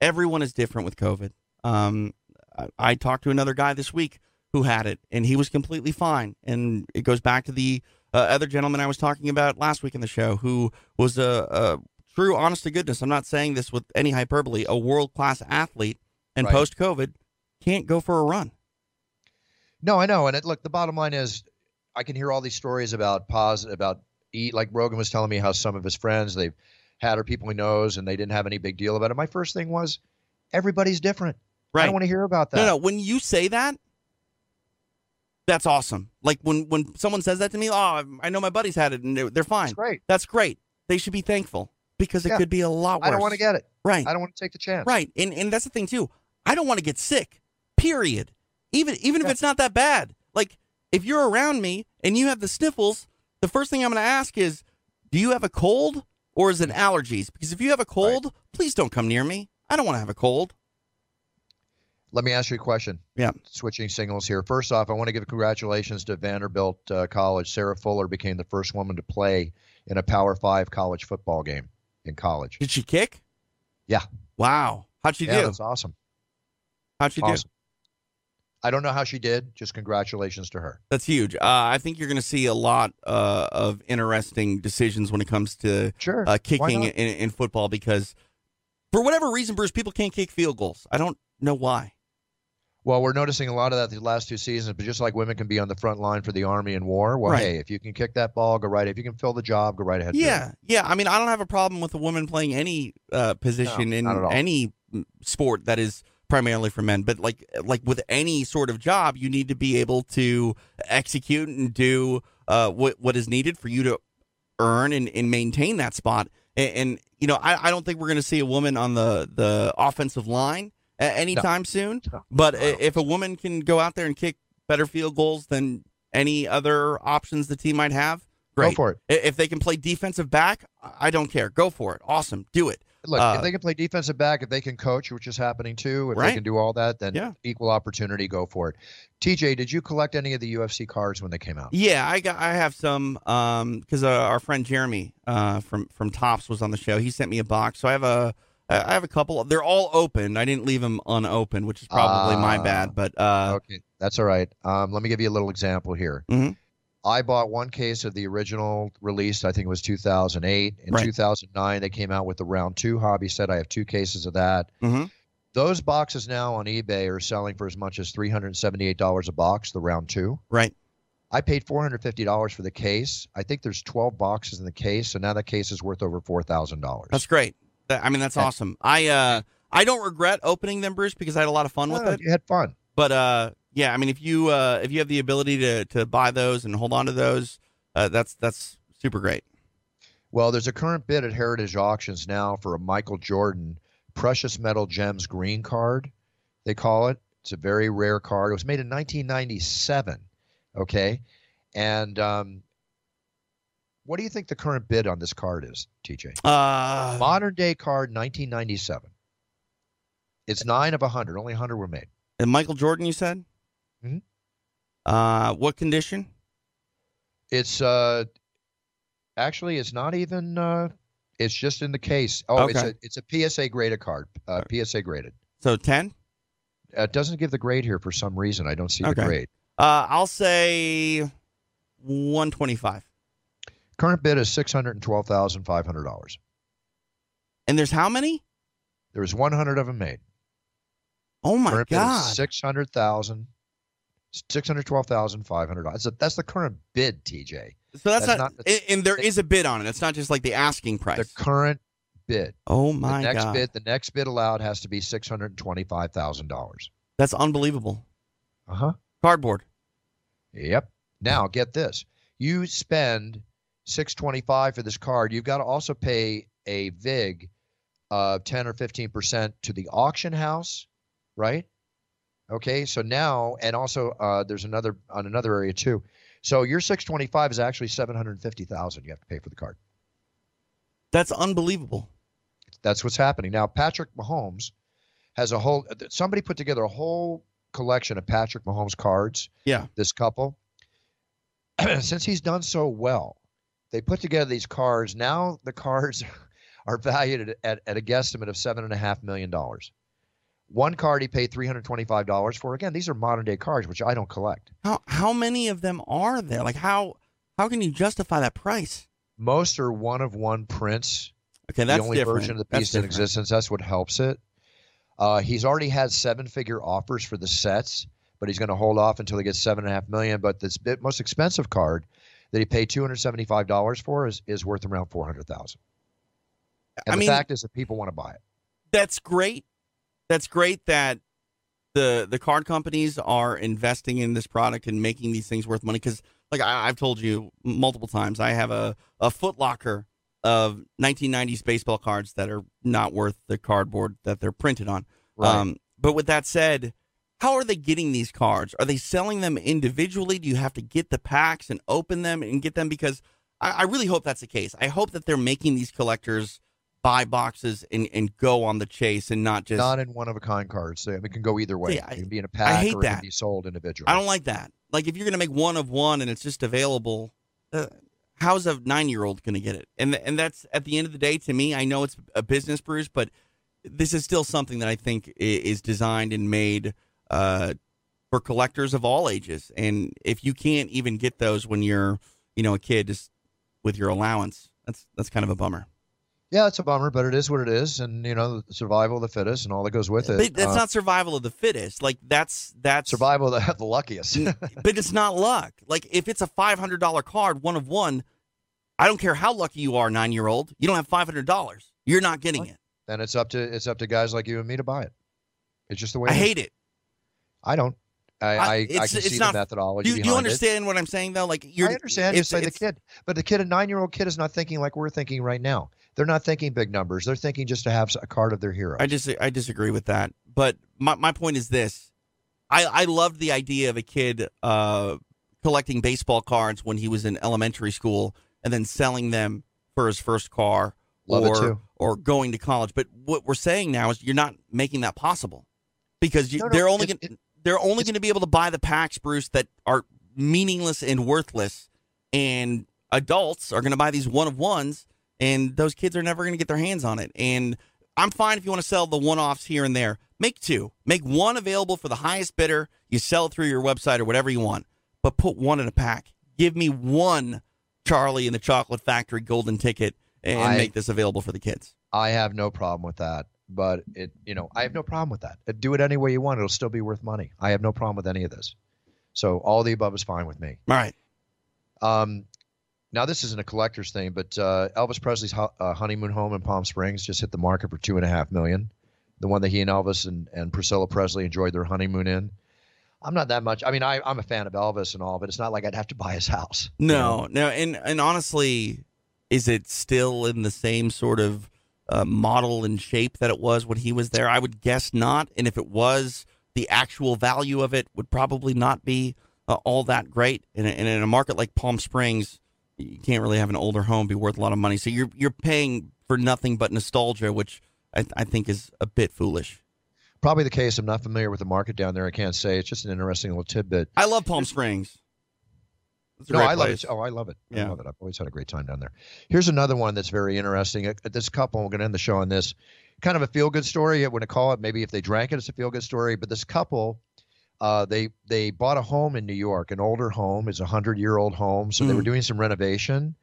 Everyone is different with COVID. Um, I, I talked to another guy this week who had it, and he was completely fine. And it goes back to the uh, other gentleman I was talking about last week in the show, who was a, a true, honest to goodness. I'm not saying this with any hyperbole. A world class athlete, and Right. post COVID, can't go for a run. No, I know. And it, look, the bottom line is, I can hear all these stories about positive, about eat. Like Rogan was telling me how some of his friends they've had or people he knows, and they didn't have any big deal about it. My first thing was, everybody's different. I Right. don't want to hear about that. No, no. When you say that, that's awesome. Like when when someone says that to me, oh, I know my buddies had it and they're, they're fine. It's great. That's great. They should be thankful because it Yeah. could be a lot worse. I don't want to get it. right, I don't want to take the chance. right, and and that's the thing too. I don't want to get sick. Period. Even even if it's not that bad. Like if you're around me and you have the sniffles, the first thing I'm going to ask is, do you have a cold or is it mm. allergies? Because if you have a cold, please don't come near me. I don't want to have a cold. Let me ask you a question. Yeah. Switching signals here. First off, I want to give congratulations to Vanderbilt uh, College. Sarah Fuller became the first woman to play in a Power Five college football game in college. Did she kick? Yeah. Wow. How'd she yeah, do? that's awesome. How'd she do? awesome. I don't know how she did. Just congratulations to her. That's huge. Uh, I think you're going to see a lot uh, of interesting decisions when it comes to Sure. uh, kicking in, in football because, for whatever reason, Bruce, people can't kick field goals. I don't know why. Well, we're noticing a lot of that the last two seasons, but just like women can be on the front line for the army and war, well, Right. hey, if you can kick that ball, go right. If you can fill the job, go right ahead. Yeah, yeah. I mean, I don't have a problem with a woman playing any uh, position No, in not at all. any mm, sport that is primarily for men. But like, like with any sort of job, you need to be able to execute and do uh, what what is needed for you to earn and, and maintain that spot. And, and you know, I, I don't think we're going to see a woman on the the offensive line anytime soon. But i if a woman can go out there and kick better field goals than any other options the team might have, great. Go for it. If they can play defensive back, I don't care. Go for it. Awesome. Do it. Look, Uh, if they can play defensive back, if they can coach, which is happening too, if Right. they can do all that, then Yeah. equal opportunity, go for it. TJ, did you collect any of the UFC cards when they came out? Yeah, I got I have some um because uh, our friend Jeremy uh from from Tops was on the show. He sent me a box, so I have a I have a couple. They're all open. I didn't leave them unopened, which is probably my Ah. bad. But uh, Okay, that's all right. Um, let me give you a little example here. Mhm. I bought one case of the original release. I think it was 2008. In Right. 2009, they came out with the round two hobby set. I have two cases of that. Mhm. Those boxes now on eBay are selling for as much as $378 a box, the round two. right, I paid $450 for the case. I think there's 12 boxes in the case, so now that case is worth over $4,000. that's great. I mean, that's awesome. I uh I don't regret opening them, Bruce, because I had a lot of fun with it. You had fun. But uh, yeah, I mean, if you uh, if you have the ability to to buy those and hold on to those, uh, that's that's super great. Well, there's a current bid at Heritage Auctions now for a Michael Jordan Precious Metal Gems green card, they call it. It's a very rare card. It was made in 1997. Okay. And um, what do you think the current bid on this card is, TJ? Uh, Modern day card, 1997. It's nine of a 100. Only 100 were made. and Michael Jordan, you said. Mhm. Uh, what condition? It's uh, actually, it's not even. Uh, it's just in the case. Oh, it's a it's a PSA graded card. Uh, PSA graded. So ten. Uh, it doesn't give the grade here for some reason. I don't see Okay. the grade. Uh, I'll say one twenty five. Current bid is six hundred and twelve thousand five hundred dollars. And there's how many? There's one hundred of them made. Oh my current god! bid six hundred thousand. Six hundred twelve thousand five hundred dollars. That's the current bid, TJ. so that's, that's not, not- and, and there is a bid on it. It's not just like the asking price. The current bid. oh my the next god! bid. The next bid allowed has to be six hundred twenty-five thousand dollars. That's unbelievable. Uh huh. Cardboard. Yep. Now get this: you spend six twenty-five for this card. You've got to also pay a vig of ten or fifteen percent to the auction house, right? Okay. So now, and also uh, there's another on another area too. So your six twenty-five is actually seven hundred fifty thousand. You have to pay for the card. That's unbelievable. That's what's happening now. Patrick Mahomes has a whole. Somebody put together a whole collection of Patrick Mahomes cards. Yeah. This couple, since he's done so well, they put together these cards. Now the cards are valued at, at, at a guesstimate of seven and a half million dollars. One card he paid three hundred twenty-five dollars for. Again, these are modern day cards, which I don't collect. How how many of them are there? Like how how can you justify that price? Most are one of one prints. Okay, that's the only different. version of the That's piece in different. existence. That's what helps it. Uh, he's already had seven figure offers for the sets, but he's going to hold off until he gets seven and a half million. But this bit most expensive card that he paid two hundred seventy five dollars for is, is worth around four hundred thousand. And I the mean, fact is that people want to buy it. that's great. That's great that the the card companies are investing in this product and making these things worth money. Because, like I, I've told you multiple times, I have a a Foot Locker of 1990s baseball cards that are not worth the cardboard that they're printed on. Right. Um, but with that said, how are they getting these cards? Are they selling them individually? Do you have to get the packs and open them and get them? Because I, I really hope that's the case. I hope that they're making these collectors buy boxes and, and go on the chase and not just. Not in one of a kind cards. So it can go either way. Yeah, I- it can be in a pack I hate or it that. can be sold individually. I don't like that. Like if you're going to make one of one and it's just available, uh, how's a nine year old going to get it? And and that's at the end of the day to me. I know it's a business, Bruce, but this is still something that I think is designed and made uh, for collectors of all ages. And if you can't even get those when you're, you know, a kid just with your allowance, that's that's kind of a bummer. Yeah, it's a bummer, but it is what it is, and you know, survival of the fittest and all that goes with it. But that's Uh, not survival of the fittest. Like that's that's survival of the, the luckiest. but it's not luck. Like if it's a five hundred dollar card, one of one, I don't care how lucky you are, nine year old. You don't have five hundred dollars. You're not getting it. then it's up to it's up to guys like you and me to buy it. It's just the way I it is. hate it. I don't. I I- I, can see not- the methodology Do you, do you behind it. understand what I'm saying though? Like you're I understand. it's- like the kid, but the kid, a nine-year-old kid, is not thinking like we're thinking right now. They're not thinking big numbers. They're thinking just to have a card of their hero. I just I disagree with that. But my my point is this: I I loved the idea of a kid uh, collecting baseball cards when he was in elementary school and then selling them for his first car Love or or going to college. But what we're saying now is you're not making that possible because you, No, no, they're only it- gonna, it- they're only going to be able to buy the packs, Bruce, that are meaningless and worthless, and adults are going to buy these one of ones, and those kids are never going to get their hands on it. And I'm fine if you want to sell the one offs here and there. Make two. Make one available for the highest bidder. You sell it through your website or whatever you want, but put one in a pack. Give me one Charlie and the Chocolate Factory golden ticket and I- make this available for the kids. I have no problem with that. But it, you know, I have no problem with that. Uh, Do it any way you want. It'll still be worth money. I have no problem with any of this. So all the above is fine with me. All right. Um, now this isn't a collector's thing, but uh, Elvis Presley's hu- uh, honeymoon home in Palm Springs just hit the market for two and a half million. The one that he and Elvis and, and Priscilla Presley enjoyed their honeymoon in. I'm not that much. I mean, I, I'm a fan of Elvis and all, but it's not like I'd have to buy his house. you know? No, no, and and honestly, is it still in the same sort of uh, model and shape that it was when he was there? I would guess not. And if it was, the actual value of it would probably not be uh, all that great. And, and in a market like Palm Springs, you can't really have an older home be worth a lot of money. So you're you're paying for nothing but nostalgia, which I, I think is a bit foolish. Probably the case. I'm not familiar with the market down there. I can't say. It's just an interesting little tidbit. I love Palm Springs. No, I love it. Oh, I love it. I love it. I've always had a great time down there. Here's another one that's very interesting. Uh, This couple, we're going to end the show on this. Kind of a feel good story. I wouldn't call it. Maybe if they drank it, it's a feel good story. But this couple, uh, they they bought a home in New York, an older home. It's a hundred year old home. So they were Mhm. doing some renovation,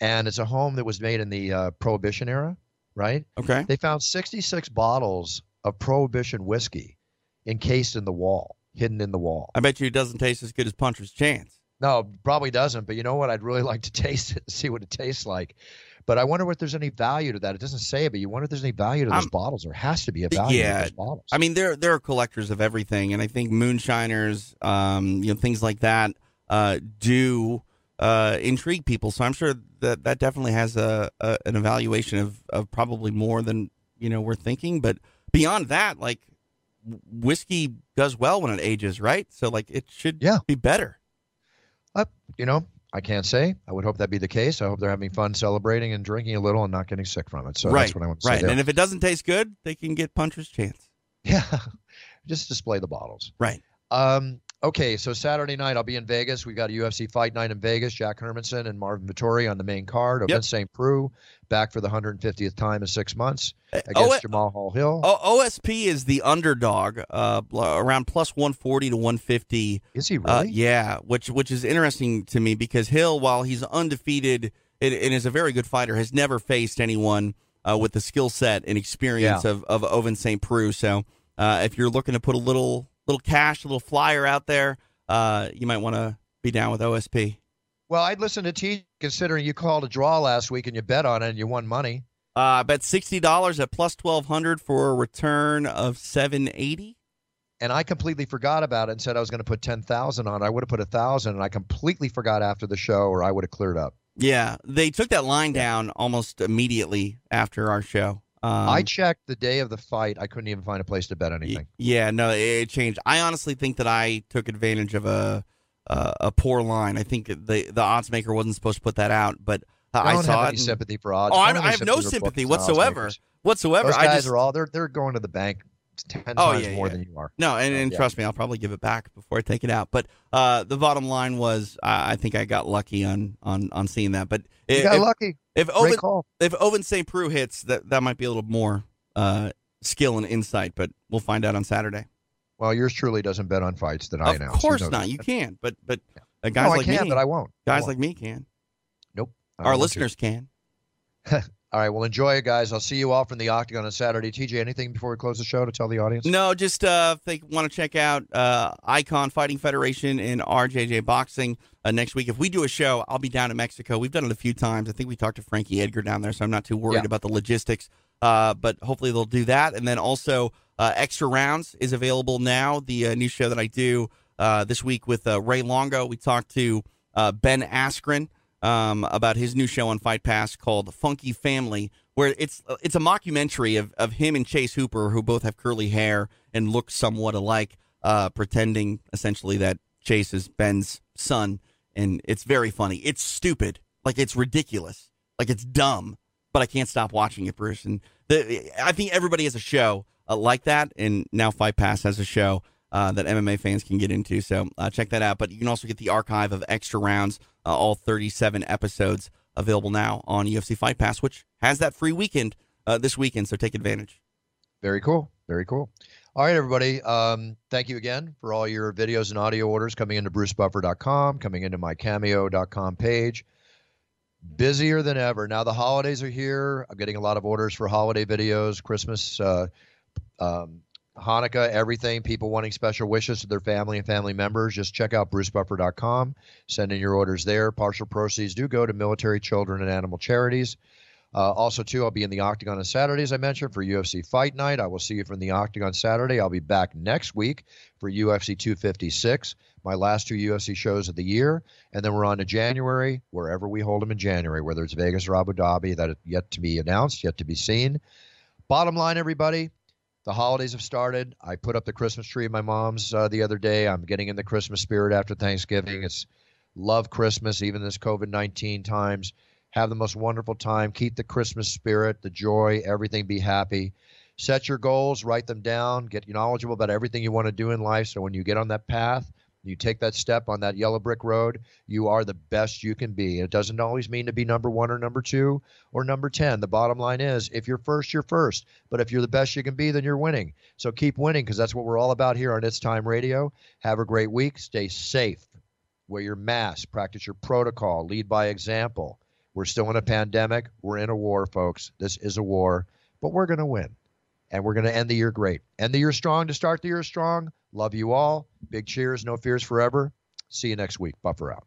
and it's a home that was made in the uh, Prohibition era, right? Okay. They found 66 bottles of Prohibition whiskey encased in the wall, hidden in the wall. I bet you it doesn't taste as good as Puncher's Chance. No, probably doesn't. But you know what? I'd really like to taste it and see what it tastes like. But I wonder if there's any value to that. It doesn't say it, but you wonder if there's any value to those Um, bottles. There has to be a value yeah. to those bottles. I mean, there there are collectors of everything, and I think moonshiners, um, you know, things like that, uh, do uh, intrigue people. So I'm sure that that definitely has a, a an evaluation of of probably more than you know we're thinking. But beyond that, like whiskey does well when it ages, right? So like it should Yeah. be better. You know, I can't say. I would hope that be the case. I hope they're having fun celebrating and drinking a little and not getting sick from it. So right, that's what I want to right. say. there. And if it doesn't taste good, they can get Puncher's Chance. Yeah, just display the bottles. Right. Um, okay, so Saturday night I'll be in Vegas. We've got a UFC fight night in Vegas. Jack Hermansson and Marvin Vettori on the main card. Yep. Vince St. Preux back for the 150th time in six months Uh, against oh, Jamal Hall Hill. O- OSP is the underdog, uh, around plus 140 to 150. Is he really? Uh, yeah, which which is interesting to me because Hill, while he's undefeated and, and is a very good fighter, has never faced anyone uh, with the skill set and experience Yeah. of of Ovince St. Preux. So uh, if you're looking to put a little little cash, a little flyer out there, uh, you might want to be down with OSP. Well, I'd listen to T considering you called a draw last week and you bet on it and you won money. Uh, I bet sixty dollars at plus twelve hundred for a return of seven eighty. And I completely forgot about it and said I was going to put 10,000 on. I would have put a 1,000 and I completely forgot after the show or I would have cleared up. Yeah, they took that line down almost immediately after our show. Um, I checked the day of the fight. I couldn't even find a place to bet anything. yeah, no, it, it changed. I honestly think that I took advantage of a uh, a poor line. I think the the odds maker wasn't supposed to put that out, but uh, I I saw have it. any and- sympathy for odds. oh, I, I have no sympathy books and odds whatsoever, whatsoever. Those I guys just are all they're they're going to the bank ten Oh, times yeah, more yeah. than you are. no, and, and yeah. trust me, I'll probably give it back before I take it out. But uh, the bottom line was, I, I think I got lucky on on on seeing that. But You if, got if, lucky. If call. if Ovince St. Preux hits, that that might be a little more uh, skill and insight. But we'll find out on Saturday. Well, yours truly doesn't bet on fights that I of announce. course not. that. You can, but but uh, No, guys I like can, me, but I won't. I guys won't. like me can. Nope. Our don't to. listeners can. All right. Well, enjoy it, guys. I'll see you all from the Octagon on Saturday. TJ, anything before we close the show to tell the audience? No, just uh, if they want to check out uh, Ikon Fighting Federation and RJJ Boxing uh, next week. If we do a show, I'll be down in Mexico. We've done it a few times. I think we talked to Frankie Edgar down there, so I'm not too worried Yeah. about the logistics. Uh, but hopefully they'll do that. And then also, uh, Extra Rounds is available now. The uh, new show that I do uh, this week with uh, Ray Longo. We talked to uh, Ben Askren um, about his new show on Fight Pass called Funky Family, where it's it's a mockumentary of, of him and Chase Hooper, who both have curly hair and look somewhat alike, uh, pretending essentially that Chase is Ben's son, and it's very funny. It's stupid, like it's ridiculous, like it's dumb, but I can't stop watching it, Bruce. And the, I think everybody has a show uh, like that, and now Fight Pass has a show uh, that MMA fans can get into. So uh, check that out. But you can also get the archive of extra rounds, uh, all 37 episodes available now on UFC Fight Pass, which has that free weekend uh, this weekend. So take advantage. Very cool. Very cool. All right, everybody. Um, thank you again for all your videos and audio orders coming into brucebuffer.com, coming into my cameo.com page. Busier than ever. Now the holidays are here. I'm getting a lot of orders for holiday videos, Christmas, uh, um, Hanukkah, everything. People wanting special wishes to their family and family members. Just check out brucebuffer.com. Send in your orders there. Partial proceeds do go to military, children, and animal charities. Uh, also, too, I'll be in the Octagon on Saturday, as I mentioned, for UFC Fight Night. I will see you from the Octagon Saturday. I'll be back next week for UFC 256, my last two UFC shows of the year. And then we're on to January, wherever we hold them in January, whether it's Vegas or Abu Dhabi, that is yet to be announced, yet to be seen. Bottom line, everybody, the holidays have started. I put up the Christmas tree at my mom's uh, the other day. I'm getting in the Christmas spirit after Thanksgiving. It's love Christmas, even this COVID 19 times. Have the most wonderful time. Keep the Christmas spirit, the joy, everything. Be happy. Set your goals, write them down, get knowledgeable about everything you want to do in life. So when you get on that path, you take that step on that yellow brick road, you are the best you can be. It doesn't always mean to be number one or number two or number 10. The bottom line is if you're first, you're first. But if you're the best you can be, then you're winning. So keep winning because that's what we're all about here on It's Time Radio. Have a great week. Stay safe. Wear your mask. Practice your protocol. Lead by example. We're still in a pandemic. We're in a war, folks. This is a war, but we're going to win. And we're going to end the year great. End the year strong to start the year strong. Love you all. Big cheers. No fears forever. See you next week. Buffer out.